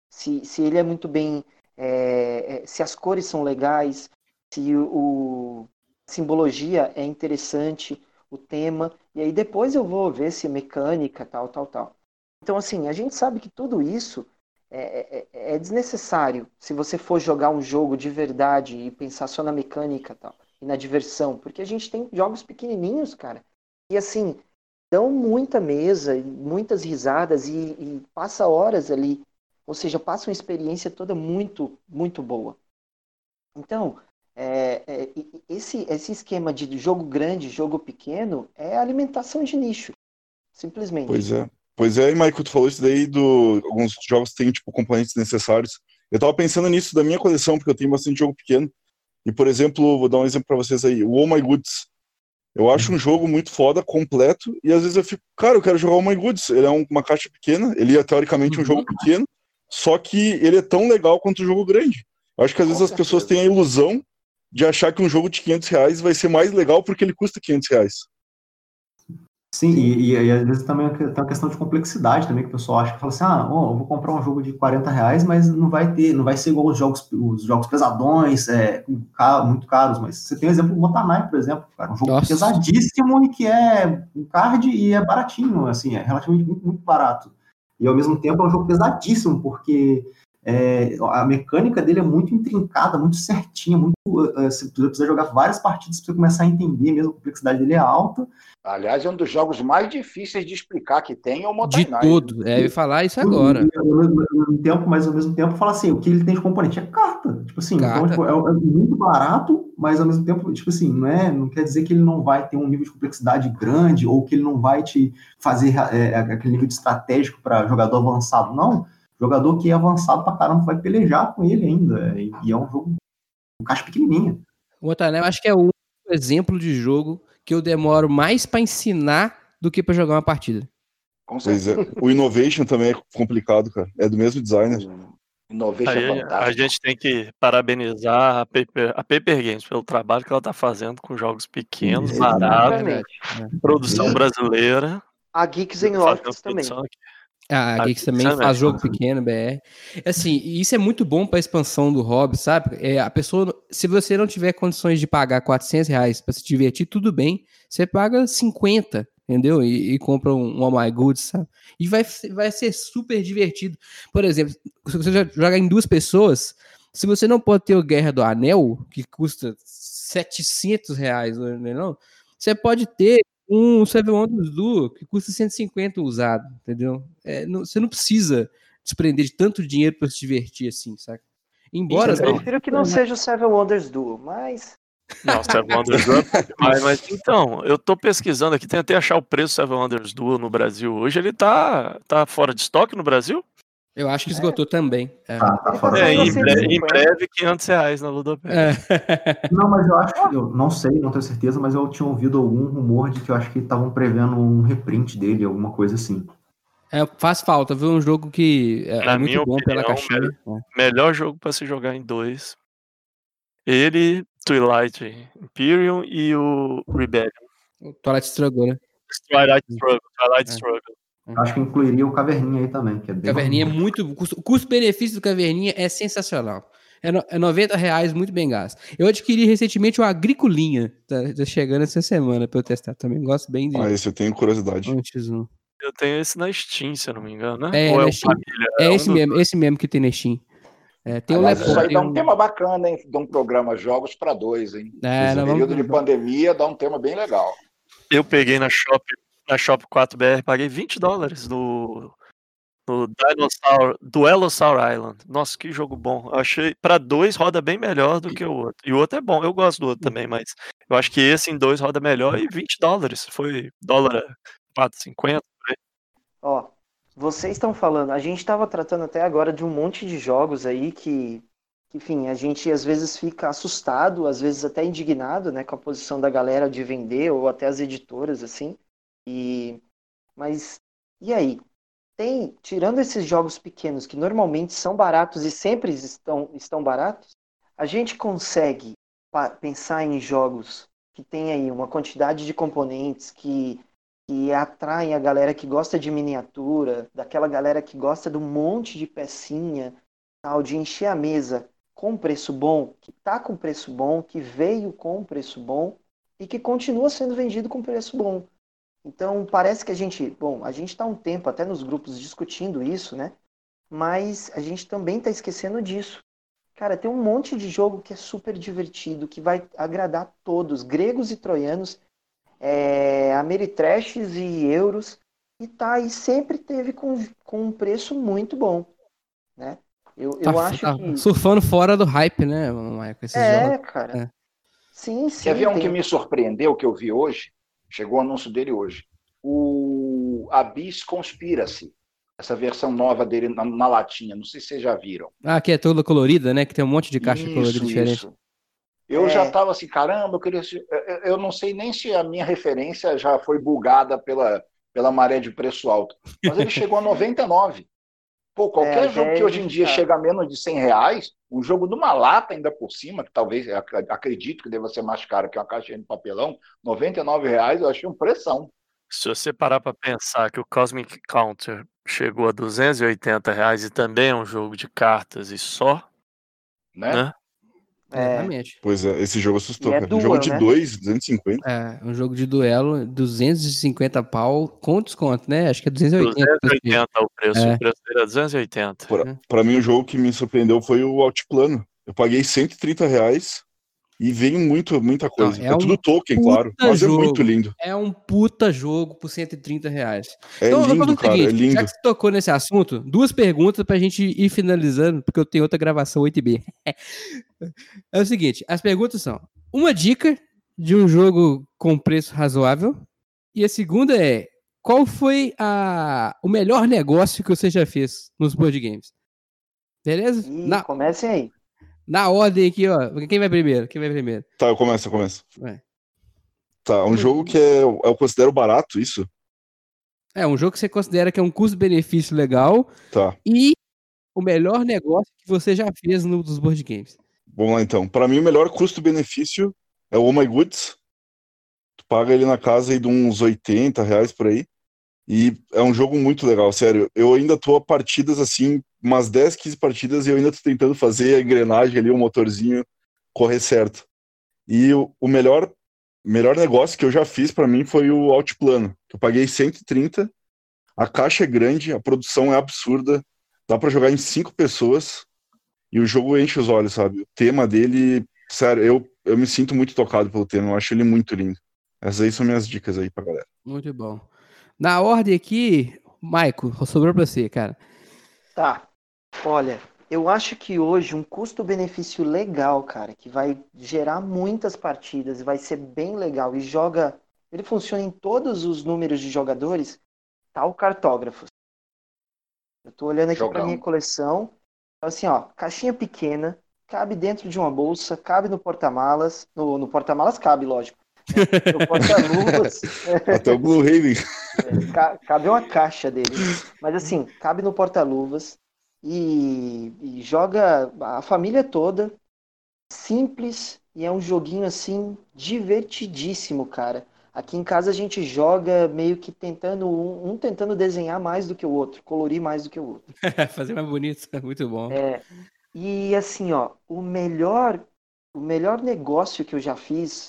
Se, se ele é muito bem. É, é se as cores são legais, se o, o simbologia é interessante, o tema, e aí depois eu vou ver se mecânica, tal, tal, tal. Então, assim, a gente sabe que tudo isso é, é, é, é desnecessário se você for jogar um jogo de verdade e pensar só na mecânica tal, e na diversão, porque a gente tem jogos pequenininhos, cara, e assim, dão muita mesa, muitas risadas e, e passa horas ali, ou seja, passa uma experiência toda muito, muito boa. Então, É, é, esse, esse esquema de jogo grande, jogo pequeno, é alimentação de nicho, simplesmente. Pois é. Pois é, Michael, tu falou isso daí do alguns jogos têm tipo componentes necessários. Eu tava pensando nisso da minha coleção, porque eu tenho bastante jogo pequeno. E por exemplo, vou dar um exemplo para vocês aí, o Oh My Goods. Eu acho um jogo muito foda, completo, e às vezes eu fico, cara, eu quero jogar o Oh My Goods. Ele é um, uma caixa pequena, ele é teoricamente um jogo pequeno, só que ele é tão legal quanto o um jogo grande. Eu acho que às vezes as pessoas têm a ilusão de achar que um jogo de 500 reais vai ser mais legal porque ele custa 500 reais. Sim, e, e, e, às vezes também tem uma questão de complexidade também, que o pessoal acha que fala assim, ah, oh, eu vou comprar um jogo de 40 reais, mas não vai ter, não vai ser igual os jogos, os jogos pesadões, é, muito caros, mas você tem o exemplo do Montanai, por exemplo, cara, um jogo Nossa. pesadíssimo e que é um card e é baratinho, assim, é relativamente muito, muito barato. E ao mesmo tempo é um jogo pesadíssimo, porque é, a mecânica dele é muito intrincada, muito certinha, muito, uh, você precisa jogar várias partidas para você começar a entender, mesmo a complexidade dele é alta. Aliás, é um dos jogos mais difíceis de explicar que tem é o Mountain De tudo, é, eu ia falar isso agora. Ao mesmo tempo, mas ao mesmo tempo fala assim, o que ele tem de componente é carta. Tipo assim, então, carta. Então, tipo, é, é, muito barato, mas ao mesmo tempo, tipo assim, não, é, não quer dizer que ele não vai ter um nível de complexidade grande ou que ele não vai te fazer é, aquele nível de estratégico para jogador avançado, não jogador que é avançado pra caramba vai pelejar com ele ainda. E é um jogo, um caixa pequenininha. O Otané, eu acho que é o exemplo de jogo que eu demoro mais para ensinar do que para jogar uma partida. Pois é. O Innovation também é complicado, cara. É do mesmo designer. Innovation é Aí, é A gente tem que parabenizar a Paper, a Paper Games pelo trabalho que ela tá fazendo com jogos pequenos, baratos, é, produção brasileira. A Geeks em Lofts também. Aqui. Ah, a Geeks também faz jogo pequeno, BR. Assim, isso é muito bom para a expansão do hobby, sabe? É, a pessoa, se você não tiver condições de pagar 400 reais para se divertir, tudo bem. Você paga 50, entendeu? E, e compra um, um Oh My Goods, sabe? E vai, vai ser super divertido. Por exemplo, se você jogar em duas pessoas, se você não pode ter o Guerra do Anel, que custa 700 reais, não é não? Você pode ter um Seven Wonders Duo que custa 150 usado, entendeu? É, não, você não precisa desprender de tanto dinheiro para se divertir assim, saca? Embora. Eu prefiro que não seja o Seven Wonders Duo, mas. Não, Seven Wonders Duo mas, é mas então, eu tô pesquisando aqui, tentei achar o preço do Seven Wonders Duo no Brasil hoje. Ele tá, tá fora de estoque no Brasil? Eu acho que esgotou é. também. É, ah, tá é em, breve, em, breve, 500 reais na Ludopé. É. Não, mas eu acho, eu não sei, não tenho certeza, mas eu tinha ouvido algum rumor de que eu acho que estavam prevendo um reprint dele, alguma coisa assim. É, faz falta, viu? Um jogo que é, é muito bom opinião, pela caixinha. Melhor, melhor jogo para se jogar em dois. Ele, Twilight Imperium e o Rebellion. O Twilight Struggle, né? Twilight Struggle, Twilight é. Struggle. Acho que incluiria o Caverninha aí também. Que é Caverninha é muito. O custo-benefício do Caverninha é sensacional. É, no, é 90 reais, muito bem gasto. Eu adquiri recentemente o Agricolinha. Tá, tá chegando essa semana para eu testar. Também gosto bem de. Ah, esse eu tenho curiosidade. Eu tenho esse na Steam, se eu não me engano, né? É, Ou é, é, é esse um mesmo, esse mesmo que tem na Steam. É, tem Aliás, isso aí dá um, um tema bacana, hein? De um programa Jogos para dois, hein? É, Nesse período vamos... de pandemia dá um tema bem legal. Eu peguei na Shop na Shop 4BR, paguei 20 dólares no, no Dinosaur, Duelosaur Island. Nossa, que jogo bom. Eu achei, para dois roda bem melhor do que o outro. E o outro é bom, eu gosto do outro também, mas eu acho que esse em dois roda melhor e 20 dólares. Foi dólar 4,50. Ó, vocês estão falando, a gente estava tratando até agora de um monte de jogos aí que, enfim, a gente às vezes fica assustado, às vezes até indignado, né, com a posição da galera de vender ou até as editoras, assim. E mas e aí? Tem, tirando esses jogos pequenos que normalmente são baratos e sempre estão, estão baratos, a gente consegue pensar em jogos que tem aí uma quantidade de componentes que, que atraem a galera que gosta de miniatura, daquela galera que gosta de um monte de pecinha, tal, de encher a mesa com preço bom, que tá com preço bom, que veio com preço bom e que continua sendo vendido com preço bom. Então, parece que a gente, bom, a gente está um tempo até nos grupos discutindo isso, né? Mas a gente também está esquecendo disso. Cara, tem um monte de jogo que é super divertido, que vai agradar todos, gregos e troianos, é, ameritrashes e euros, e tá, e sempre teve com, com um preço muito bom, né? Eu, eu Tá- acho tá que. surfando fora do hype, né, Michael? Esses É, jogos. cara. É. Sim, sim. Quer ver um tem- que me surpreendeu, que eu vi hoje? Chegou o anúncio dele hoje. O Abyss Conspiracy. Essa versão nova dele na, na latinha. Não sei se vocês já viram. Ah, que é toda colorida, né? Que tem um monte de caixa colorida diferente. Eu É. já estava assim, caramba, eu, queria... eu não sei nem se a minha referência já foi bugada pela, pela maré de preço alto. Mas ele chegou a [LAUGHS] 99. Pô, qualquer É, jogo é que hoje em dia tá. chega a menos de 100 reais, um jogo de uma lata ainda por cima, que talvez, ac- acredito que deva ser mais caro que uma caixinha de papelão, 99 reais, eu achei um pressão. Se você parar pra pensar que o Cosmic Counter chegou a 280 reais e também é um jogo de cartas e só, Né? né? É, Exatamente. Pois é, esse jogo assustou, é cara. dual, jogo de né? 2, 250. É, um jogo de duelo, 250 pau com desconto, né? Acho que é 280. 280 o preço, É. o preço é 280. Pra, pra mim, o jogo que me surpreendeu foi o Altiplano. Eu paguei 130 reais e veio muito, muita coisa. é é um tudo token, claro. Mas jogo. é muito lindo. É um puta jogo por 130 reais. É então, lindo, cara. seguinte, é lindo. já que você tocou nesse assunto, duas perguntas pra gente ir finalizando, porque eu tenho outra gravação 8B. [LAUGHS] é o seguinte, as perguntas são, uma dica de um jogo com preço razoável, e a segunda é, qual foi a, o melhor negócio que você já fez nos board games? Beleza? e Na, comecem aí. Na ordem aqui, ó. Quem vai primeiro? Quem vai primeiro? Tá, eu começo, eu começo. Vai. Tá, um jogo que é, eu considero barato, isso? É um jogo que você considera que é um custo-benefício legal Tá. e o melhor negócio que você já fez no, dos board games. Vamos lá então. Pra mim, o melhor custo-benefício é o Oh My Goods. Tu paga ele na casa aí de uns 80 reais por aí. E é um jogo muito legal, sério. Eu ainda tô a partidas assim, umas 10, 15 partidas e eu ainda tô tentando fazer a engrenagem ali, o motorzinho correr certo. E o, o melhor melhor negócio que eu já fiz pra mim foi o Altiplano, eu paguei 130. A caixa é grande, a produção é absurda. Dá pra jogar em cinco pessoas. E o jogo enche os olhos, sabe? O tema dele, sério, eu, eu me sinto muito tocado pelo tema, eu acho ele muito lindo. Essas aí são minhas dicas aí pra galera. Muito bom. Na ordem aqui, Maico, sobrou pra você, cara. Tá. Olha, eu acho que hoje um custo-benefício legal, cara, que vai gerar muitas partidas e vai ser bem legal e joga. Ele funciona em todos os números de jogadores, tá o Cartógrafos. Eu tô olhando aqui pra Jogão. minha coleção. Então, assim, ó, caixinha pequena, cabe dentro de uma bolsa, cabe no porta-malas. No, no porta-malas cabe, lógico. No porta-luvas. [LAUGHS] Até o Blue Raven. É, ca- cabe uma caixa dele. Mas assim, cabe no porta-luvas e, e joga a família toda. Simples e é um joguinho assim divertidíssimo, cara. Aqui em casa a gente joga meio que tentando um, um tentando desenhar mais do que o outro, colorir mais do que o outro. [LAUGHS] Fazer mais bonito, [LAUGHS] muito bom. É, e assim, ó, o melhor o melhor negócio que eu já fiz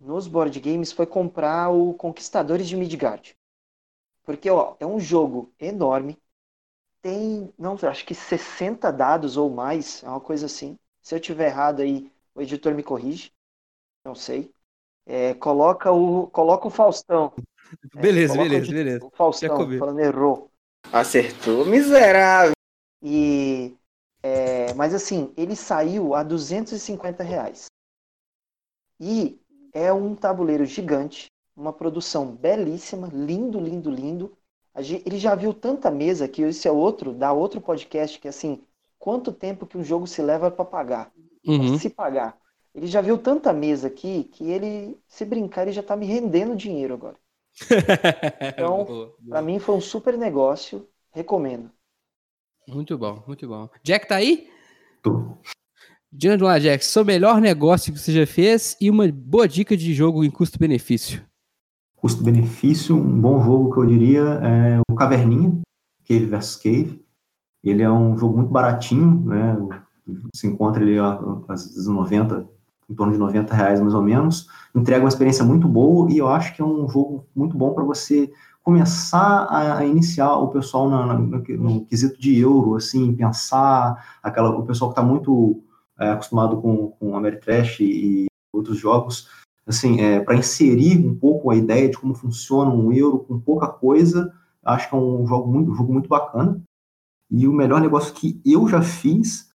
nos board games foi comprar o Conquistadores de Midgard. Porque, ó, é um jogo enorme. Tem, não, acho que 60 dados ou mais, é uma coisa assim. Se eu tiver errado aí, o editor me corrige. Não sei. É, coloca o coloca o Faustão. É, beleza, coloca beleza, o- beleza. O Faustão falando errou. Acertou, miserável. E, é, mas assim, ele saiu a 250 reais. E é um tabuleiro gigante, uma produção belíssima, lindo, lindo, lindo. Ele já viu tanta mesa que esse é outro, dá outro podcast que é assim, quanto tempo que um jogo se leva para pagar, pra Uhum. se pagar. Ele já viu tanta mesa aqui que ele, se brincar, ele já tá me rendendo dinheiro agora. [LAUGHS] Então, Para mim foi um super negócio, recomendo. Muito bom, muito bom. Jack tá aí? Tô. Diante Jack, seu melhor negócio que você já fez e uma boa dica de jogo em custo-benefício. Custo-benefício, um bom jogo que eu diria é o Caverninha, Cave vs Cave. Ele é um jogo muito baratinho, né? Se encontra ele às vezes 90, em torno de 90 reais mais ou menos. Entrega uma experiência muito boa e eu acho que é um jogo muito bom para você começar a, iniciar o pessoal na- no, no quesito de euro, assim, pensar aquela, o pessoal que está muito é, acostumado com, com Ameritrash e outros jogos, assim, é, para inserir um pouco a ideia de como funciona um euro com pouca coisa, acho que é um jogo muito, um jogo muito bacana. E o melhor negócio que eu já fiz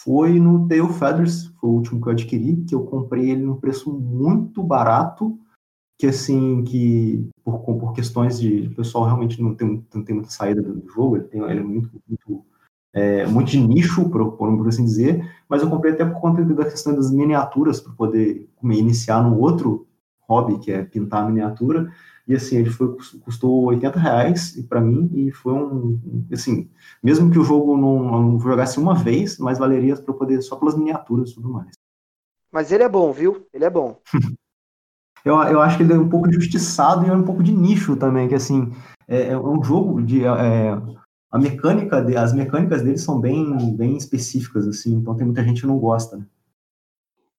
foi no Tail Feathers, foi o último que eu adquiri, que eu comprei ele num preço muito barato, que assim, que por, por questões de o pessoal realmente não tem, não tem muita saída do jogo, ele, tem, ele é muito, muito, é, muito de nicho, por, por assim dizer, mas eu comprei até por conta da questão das miniaturas, para poder iniciar no outro hobby, que é pintar a miniatura, e assim, ele foi, custou 80 reais para mim, e foi um, assim, mesmo que o jogo não, não jogasse uma vez, mas valeria para poder, só pelas miniaturas e tudo mais. Mas ele é bom, viu? Ele é bom. [LAUGHS] eu, eu acho que ele é um pouco injustiçado e é um pouco de nicho também, que assim, é, é um jogo de... É, a mecânica, de, as mecânicas dele são bem, bem específicas, assim, então tem muita gente que não gosta, né?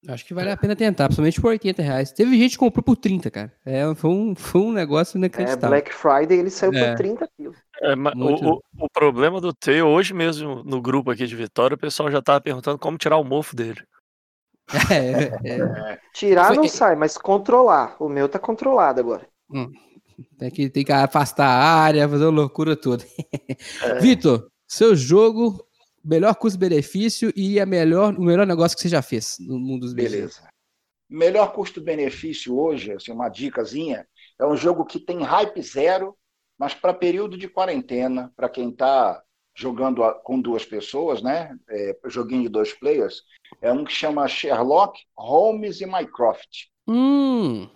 Acho que vale a pena tentar, principalmente por 80 reais. Teve gente que comprou por 30, cara. É, foi, um, foi um negócio inacreditável. É, Black Friday ele saiu é. por 30 quilos. É, o, o, o, problema do Tail, hoje mesmo no grupo aqui de Vitória, o pessoal já tava perguntando como tirar o mofo dele. É, [LAUGHS] é, é. Tirar não sai, mas controlar. O meu tá controlado agora. Hum, tem, que, tem que afastar a área, fazer uma loucura toda. É. [LAUGHS] Vitor, seu jogo melhor custo-benefício e a melhor, o melhor negócio que você já fez no mundo dos Beleza. Melhor custo-benefício hoje, assim, uma dicasinha, é um jogo que tem hype zero, mas para período de quarentena, para quem está jogando com duas pessoas, né? É, joguinho de dois players, é um que chama Sherlock Holmes e Mycroft. Hum.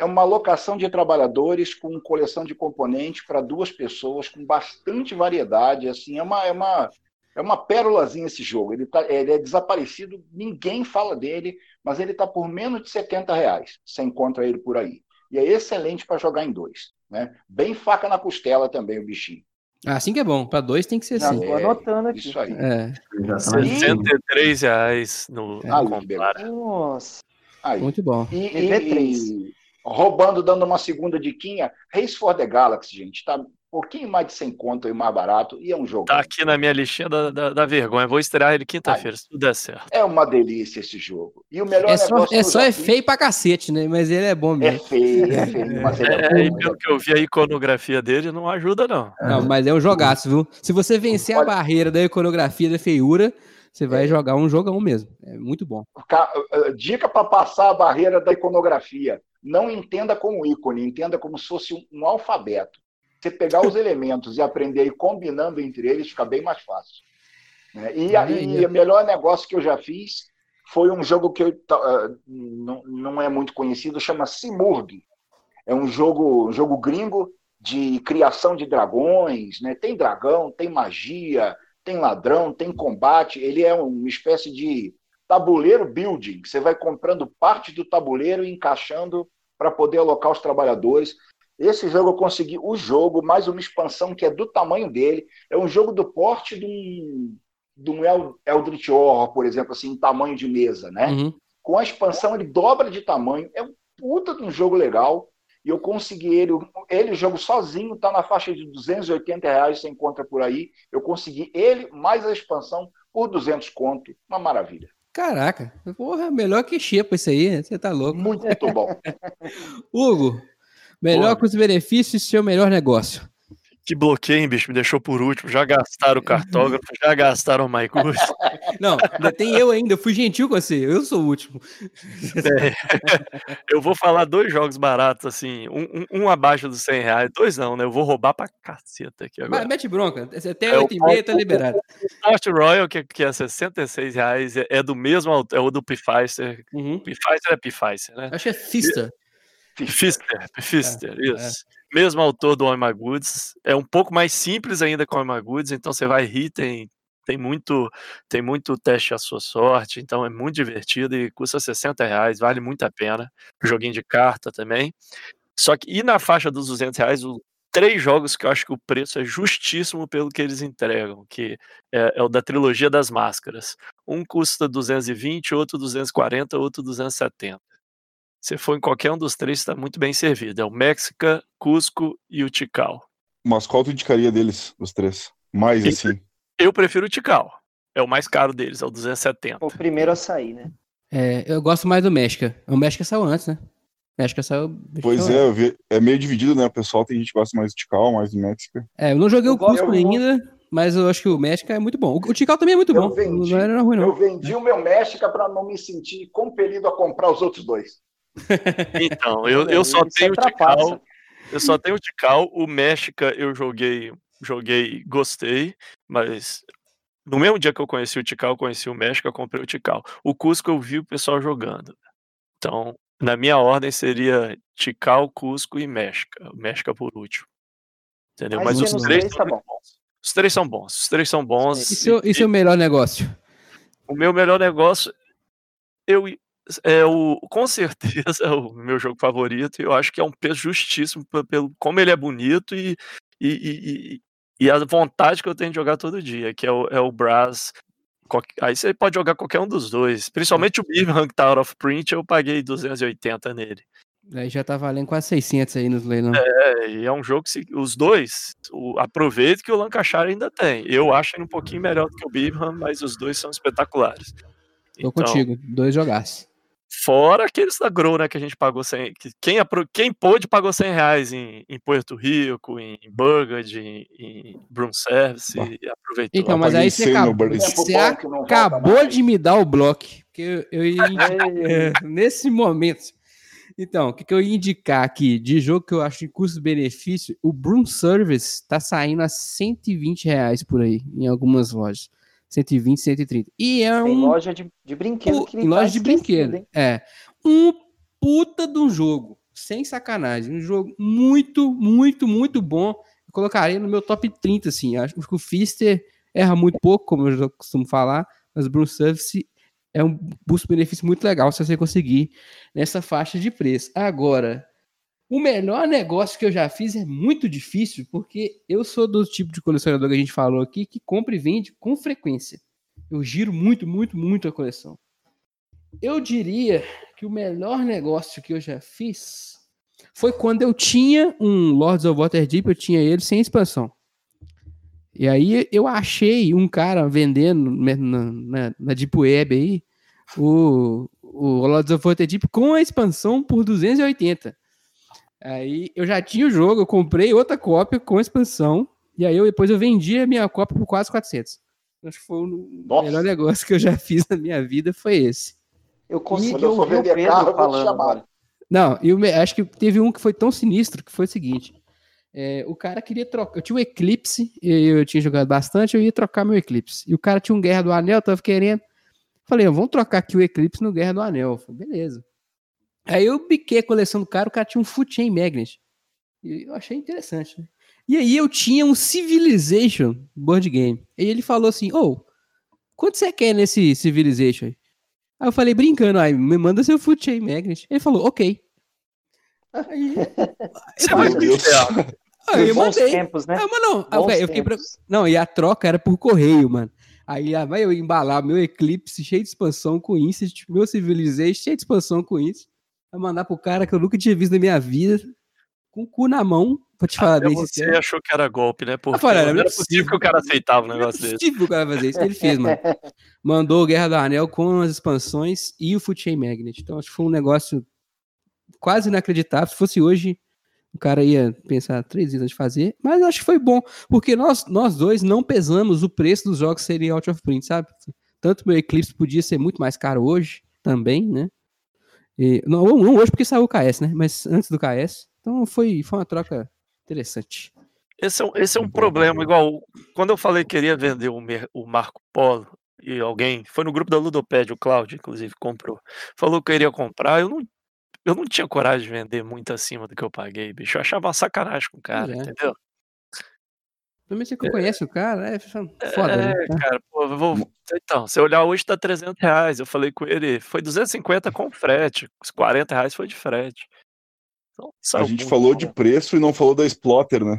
É uma alocação de trabalhadores com coleção de componentes para duas pessoas, com bastante variedade. Assim, é uma, é uma é uma pérolazinha esse jogo. Ele, tá, ele é desaparecido, ninguém fala dele, mas ele está por menos de 70 reais. Você encontra ele por aí. E é excelente para jogar em dois. Né? Bem faca na costela também o bichinho. Ah, assim que é bom. Para dois tem que ser assim. Estou anotando aqui. Isso aí. É. 63 reais no, é. Ali, Nossa. Aí. Muito bom. E, e, e, roubando, dando uma segunda diquinha, Race for the Galaxy, gente. Tá pouquinho mais de 100 conto e mais barato, e é um jogo. Tá aqui na minha listinha da, da, da vergonha. Vou estrear ele quinta-feira, se tudo der certo. É uma delícia esse jogo. E o melhor é só, é, só é feio pra cacete, né? Mas ele é bom mesmo. É feio, é feio, [LAUGHS] mas ele é, é bom. E pelo que eu vi a iconografia dele, não ajuda, não. Não, mas é um jogaço, viu? Se você vencer Olha... a barreira da iconografia da feiura, você vai é. jogar um jogão mesmo. É muito bom. Eh, dica para passar a barreira da iconografia. Não entenda como ícone, entenda como se fosse um, um alfabeto você pegar os elementos e aprender e combinando entre eles, fica bem mais fácil. Né? E, aí, o melhor negócio que eu já fiz foi um jogo que eu, uh, não, não é muito conhecido, chama Simurg. É um jogo, um jogo gringo de criação de dragões, né? Tem dragão, tem magia, tem ladrão, tem combate. Ele é uma espécie de tabuleiro building. Você vai comprando parte do tabuleiro e encaixando para poder alocar os trabalhadores. Esse jogo eu consegui o jogo, mais uma expansão que é do tamanho dele. É um jogo do porte de um, de um Eldritch Horror, por exemplo, assim, em tamanho de mesa, né? Uhum. Com a expansão, ele dobra de tamanho. É um puta de um jogo legal. E eu consegui ele, ele, o jogo sozinho, está na faixa de 280 reais, você encontra por aí. Eu consegui ele, mais a expansão, por 200 conto. Uma maravilha. Caraca, porra, melhor que Xepa isso aí, você tá louco. Muito bom. [LAUGHS] Hugo, Melhor custo-benefício e seu melhor negócio. Que bloqueio, bicho, me deixou por último. Já gastaram o cartógrafo, já gastaram o MyCourse. [LAUGHS] Não, ainda tem eu ainda, eu fui gentil com você, eu sou o último. É. [LAUGHS] Eu vou falar dois jogos baratos, assim, um, um, um, abaixo dos 100 reais, dois não, né? Eu vou roubar pra caceta aqui agora. Mas mete bronca, até é 8,5 tá liberado. O Port Royal, que, que é 66 reais, é, é do mesmo, é o do Pfizer. Uhum. Pfizer é Pfizer, né? Acho que é Fister. Fister, Fister, é, isso. É. Mesmo autor do My Goods. É um pouco mais simples ainda com o My Goods, então você vai rir, tem, tem, muito, tem muito teste à sua sorte, então é muito divertido e custa 60 reais, vale muito a pena. Joguinho de carta também. Só que, e na faixa dos 200 reais, o, três jogos que eu acho que o preço é justíssimo pelo que eles entregam, que é, é, o da trilogia das máscaras. Um custa 220, outro 240, outro 270. Se for em qualquer um dos três, está muito bem servido. É o Mexica, Cusco e o Tikal. Mas qual tu indicaria deles, os três? Mais eu, assim? Eu prefiro o Tikal. É o mais caro deles, é o 270. O primeiro a sair, né? É, eu gosto mais do México. O México saiu antes, né? O México saiu. Pois é, eu vi, é meio dividido, né? O pessoal tem gente que gosta mais do Tikal, mais do México. É, eu não joguei eu o Cusco ainda, mas eu acho que o México é muito bom. O Tikal também é muito Eu bom. vendi, não era ruim, não. Eu vendi o meu México para não me sentir compelido a comprar os outros dois. Então, eu, eu só tenho o. Tikal. Eu só tenho o Tikal. O México eu joguei, joguei, gostei, mas no mesmo dia que eu conheci o Tikal, eu conheci o México, eu comprei o Tikal. O Cusco eu vi o pessoal jogando. Então, na minha ordem seria Tikal, Cusco e México. México por último. Entendeu? Mas Mas os três tá bons. Os três são bons. Os três são bons. E seu, e seu melhor negócio? O meu melhor negócio, eu é o com certeza [LAUGHS] é o meu jogo favorito. e Eu acho que é um peso justíssimo pe- pelo como ele é bonito e, e, e, e- a vontade que eu tenho de jogar todo dia, que é o, é o Brass. Aí você pode jogar qualquer um dos dois, principalmente o Birmingham que tá out of print, eu paguei 280 nele. Aí já tá valendo quase 600 aí nos leilão. É, e é um jogo que os dois, o, aproveite que o Lancashire ainda tem. Eu acho ele um pouquinho melhor do que o Birmingham, mas os dois são espetaculares. Tô Então, contigo, dois jogaços. Fora aqueles da Grow, né? Que a gente pagou 100. que Quem, quem pôde pagou 100 reais em, em Puerto Rico, em Burgard, em, em Broom Service e aproveitou. Então, mas aí você 100 no acabou, Burger você bom acabou de me dar o bloco. Que eu, eu ia [LAUGHS] é, nesse momento. Então, o que, que eu ia indicar aqui de jogo que eu acho de custo-benefício? O Broom Service tá saindo a 120 reais por aí, em algumas lojas. 120, 130. E é Tem um loja de, de brinquedo que tá loja de brinquedo. hein? É. Um puta de um jogo. Sem sacanagem. Um jogo muito, muito, muito bom. Eu colocaria no meu top 30, assim. Acho que o Fister erra muito pouco, como eu já costumo falar, mas o Broom Service é um custo-benefício muito legal se você conseguir nessa faixa de preço. Agora, o melhor negócio que eu já fiz é muito difícil, porque eu sou do tipo de colecionador que a gente falou aqui, que compra e vende com frequência. Eu giro muito, muito, muito a coleção. Eu diria que o melhor negócio que eu já fiz foi quando eu tinha um Lords of Waterdeep, eu tinha ele sem expansão. E aí eu achei um cara vendendo na, na, na Deep Web aí o, o Lords of Waterdeep com a expansão por 280. Aí eu já tinha o jogo, eu comprei outra cópia com expansão, e aí eu, depois eu vendi a minha cópia por quase 400. Acho que foi o Nossa. melhor negócio que eu já [LAUGHS] fiz na minha vida, foi esse. Eu consegui eu ouvir o vender Pedro carro, eu falando. Não, eu me- acho que teve um que foi tão sinistro que foi o seguinte: é, o cara queria trocar. Eu tinha um Eclipse, e eu tinha jogado bastante, eu ia trocar meu Eclipse. E o cara tinha um Guerra do Anel, tava querendo. Falei, vamos trocar aqui o Eclipse no Guerra do Anel. Eu Falei, beleza. Aí eu biquei a coleção do cara, o cara tinha um Foot Chain Magnet. E eu achei interessante, né? E aí eu tinha um Civilization board game. E ele falou assim: Ô, quanto você quer nesse Civilization aí? Aí eu falei, brincando, aí, me manda seu Foot Chain Magnet. Ele falou, ok. Aí, [LAUGHS] Você vai pro inferno. aí eu mandei. tempos, né? Ah, mas não, aí eu, fiquei tempos. Não, e a troca era por correio, mano. Aí lá vai eu embalar meu Eclipse cheio de expansão com Instant, meu Civilization cheio de expansão com Instant, vai mandar pro cara que eu nunca tinha visto na minha vida, com o cu na mão, pra te falar Até bem você sincero. achou que era golpe, né? Porque falei, não não é era possível que o cara aceitava um negócio desse. possível que o cara fazer isso. Ele fez, mano. [LAUGHS] Mandou Guerra do Anel com as expansões e o Foot Chain Magnet. Então, acho que foi um negócio quase inacreditável. Se fosse hoje, o cara ia pensar três vezes antes de fazer. Mas acho que foi bom, porque nós, nós dois não pesamos o preço dos jogos serem out of print, sabe? Tanto meu Eclipse podia ser muito mais caro hoje, também, né? E, não, não hoje porque saiu o KS, né? Mas antes do KS. Então foi, foi uma troca interessante. Esse é, um- esse é um problema, igual quando eu falei que queria vender o, Mer- o Marco Polo e alguém, foi no grupo da Ludopédia, o Cláudio, inclusive, comprou. Falou que eu iria comprar, eu não, eu não tinha coragem de vender muito acima do que eu paguei, bicho. Eu achava uma sacanagem com o cara, é. entendeu? Também você que conhece o cara, é foda, é, né? cara, pô, eu vou. Então, se eu olhar hoje tá 300 reais. Eu falei com ele, foi 250 com frete, os 40 reais foi de frete. Então, A gente falou bom. de preço e não falou da Splotter, né?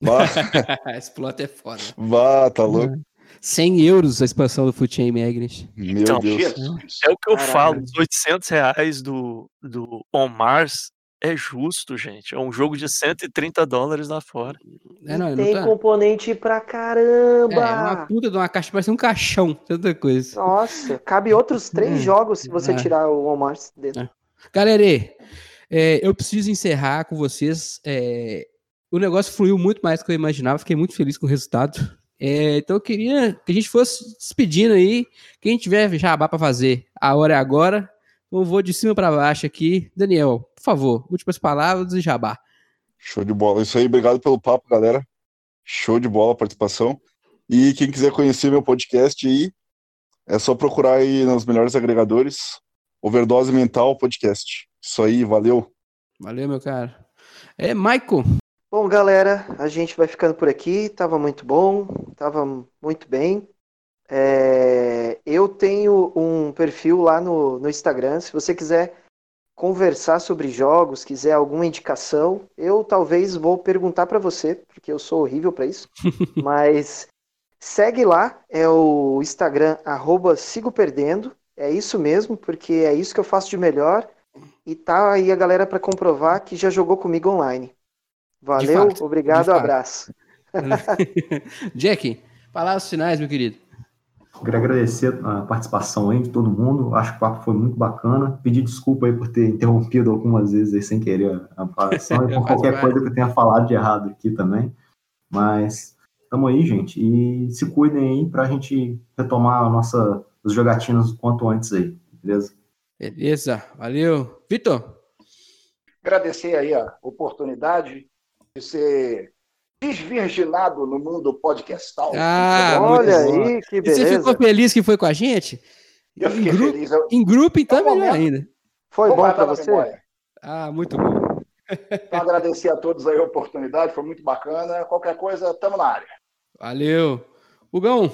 Vá, [LAUGHS] Explota é foda. vá, tá louco? 100 euros a expansão do Foot Chain Magnet. Meu Então, Deus. É o que eu Caralho. falo, os 800 reais do, do On Mars é justo, gente. É um jogo de 130 dólares lá fora. É, não, não Tem tá. componente pra É, caramba. é uma puta de uma caixa, parece um caixão, tanta coisa. Nossa, cabe outros três É. jogos se você É. tirar o Omar dentro. É. Galera, é, eu preciso encerrar com vocês. é, o negócio fluiu muito mais do que eu imaginava, fiquei muito feliz com o resultado. É, então eu queria que a gente fosse despedindo aí. Quem tiver jabá para fazer, a hora é agora. Eu vou de cima para baixo aqui. Daniel, por favor, últimas palavras e jabá. Show de bola. Isso aí, obrigado pelo papo, galera. Show de bola a participação. E quem quiser conhecer meu podcast aí, é só procurar aí nos melhores agregadores. Overdose Mental Podcast. Isso aí, valeu. Valeu, meu cara. É, Michael. Bom, galera, a gente vai ficando por aqui. Tava muito bom, tava muito bem. É, eu tenho um perfil lá no, no Instagram. Se você quiser conversar sobre jogos, quiser alguma indicação, eu talvez vou perguntar para você, porque eu sou horrível para isso. [LAUGHS] mas segue lá, é o Instagram arroba sigo perdendo. É isso mesmo, porque é isso que eu faço de melhor. E tá aí a galera para comprovar que já jogou comigo online. Valeu, fato, obrigado, abraço. [LAUGHS] Jack, palavras finais, meu querido. Queria agradecer a participação aí de todo mundo. Acho que o papo foi muito bacana. Pedir desculpa aí por ter interrompido algumas vezes aí sem querer a falação [LAUGHS] e por qualquer coisa que eu tenha falado de errado aqui também. Mas estamos aí, gente. E se cuidem aí para a gente retomar a nossa, os jogatinas o quanto antes aí, beleza? Beleza, valeu. Vitor? Agradecer aí a oportunidade de ser desvirginado no mundo podcastal. Ah, olha aí, que beleza. E você ficou feliz que foi com a gente? Eu fiquei em grupo, feliz. Eu... Em grupo, então, tá melhor ainda. Foi bom para você? Memória. Ah, muito bom. [LAUGHS] Então, agradecer a todos aí a oportunidade, foi muito bacana. Qualquer coisa, estamos na área. Valeu. Hugão?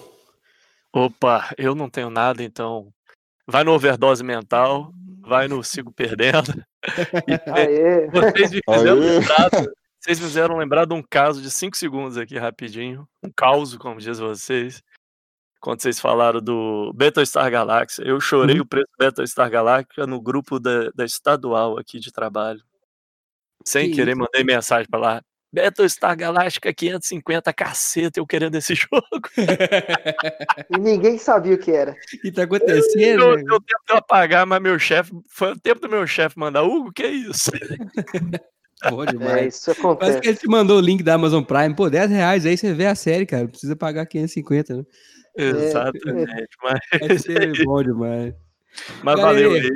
Opa, eu não tenho nada, então vai no overdose mental, vai no sigo perdendo. [LAUGHS] Aê. Vocês me fizeram lembrar, vocês me fizeram lembrar de um caso de 5 segundos aqui rapidinho, um caos, como diz vocês. Quando vocês falaram do Battlestar Galactica, eu chorei uhum. o preço do Battlestar Galactica no grupo da, da estadual aqui de trabalho. Sem que querer, isso? mandei mensagem para lá. Battlestar Galactica 550, caceta, eu querendo esse [LAUGHS] jogo. e ninguém sabia o que era. Que tá acontecendo? Eu, eu tento apagar, mas meu chefe, foi o tempo do meu chefe mandar, Hugo, que é isso? [LAUGHS] Pô, demais. É, isso acontece. Quase que ele te mandou o link da Amazon Prime, pô, 10 reais, aí você vê a série, cara, precisa pagar 550, né? Exatamente, é, mas... É [LAUGHS] bom demais. Mas Galera, valeu aí.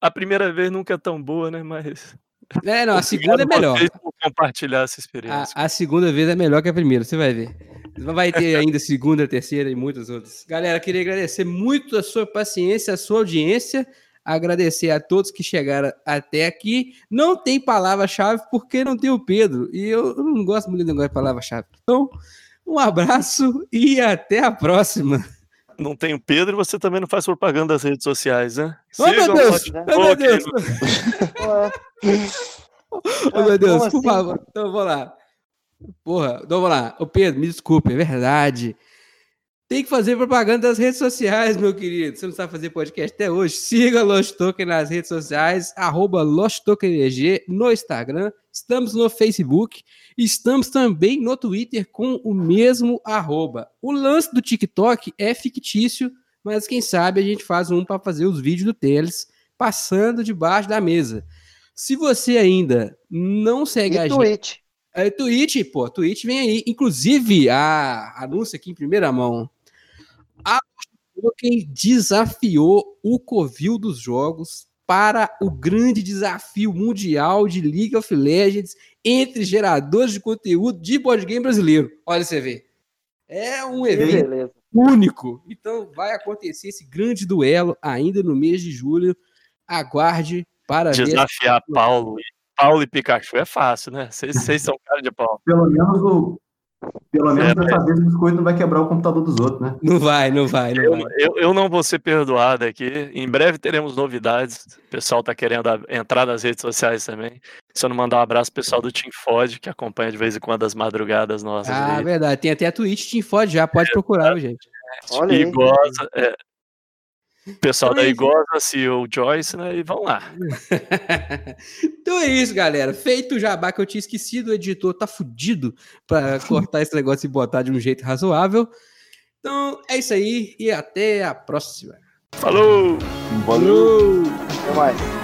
A primeira vez nunca é tão boa, né, mas... É, não, a [LAUGHS] segunda é melhor. compartilhar essa experiência. A, a, segunda vez é melhor que a primeira, você vai ver. Vai ter ainda segunda, terceira e muitas outras. Galera, queria agradecer muito a sua paciência, a sua audiência. Agradecer a todos que chegaram até aqui. Não tem palavra-chave porque não tem o Pedro. E eu, não gosto muito de negócio de palavra-chave. Então, um abraço e até a próxima não tem o Pedro e você também não faz propaganda das redes sociais, né? Oh, [LAUGHS] meu Deus! Oh, meu Deus! oh, meu Deus, por assim? favor. Então, vou lá. Porra, então, vou lá. Ô, Pedro, me desculpe, é verdade. Tem que fazer propaganda das redes sociais, meu querido. Você não sabe fazer podcast até hoje? Siga Lost Token nas redes sociais, arroba no Instagram. Estamos no Facebook. Estamos também no Twitter com o mesmo arroba. O lance do TikTok é fictício, mas quem sabe a gente faz um para fazer os vídeos do Teles passando debaixo da mesa. Se você ainda não segue e a Twitch. gente... É, Twitch, pô, Twitch vem aí. Inclusive, a anúncio aqui em primeira mão. Token desafiou o Covil dos jogos para o grande desafio mundial de League of Legends entre geradores de conteúdo de board game brasileiro. Olha você vê. É um evento único. Então vai acontecer esse grande duelo ainda no mês de julho. Aguarde para Desafiar ver... Paulo, Paulo e Pikachu é fácil, né? Vocês são cara de pau. Pelo menos o, pelo menos é, dessa vez o biscoito não vai quebrar o computador dos outros, né? Não vai, não vai. Não eu, vai. Eu, eu, não vou ser perdoado aqui. Em breve teremos novidades. O pessoal tá querendo entrar nas redes sociais também. Se eu não mandar um abraço pro pessoal do Team Fod, que acompanha de vez em quando as madrugadas nossas. Ah, aí. verdade. Tem até a Twitch Team Fod já, pode é, procurar, é, gente. Olha e goza, é, pessoal então da é Igosa, CEO Joyce, né? E vão lá. [LAUGHS] então é isso, galera. Feito o jabá que eu tinha esquecido, o editor tá fudido para [LAUGHS] cortar esse negócio e botar de um jeito razoável. Então é isso aí e até a próxima. Falou! Valeu! Até mais.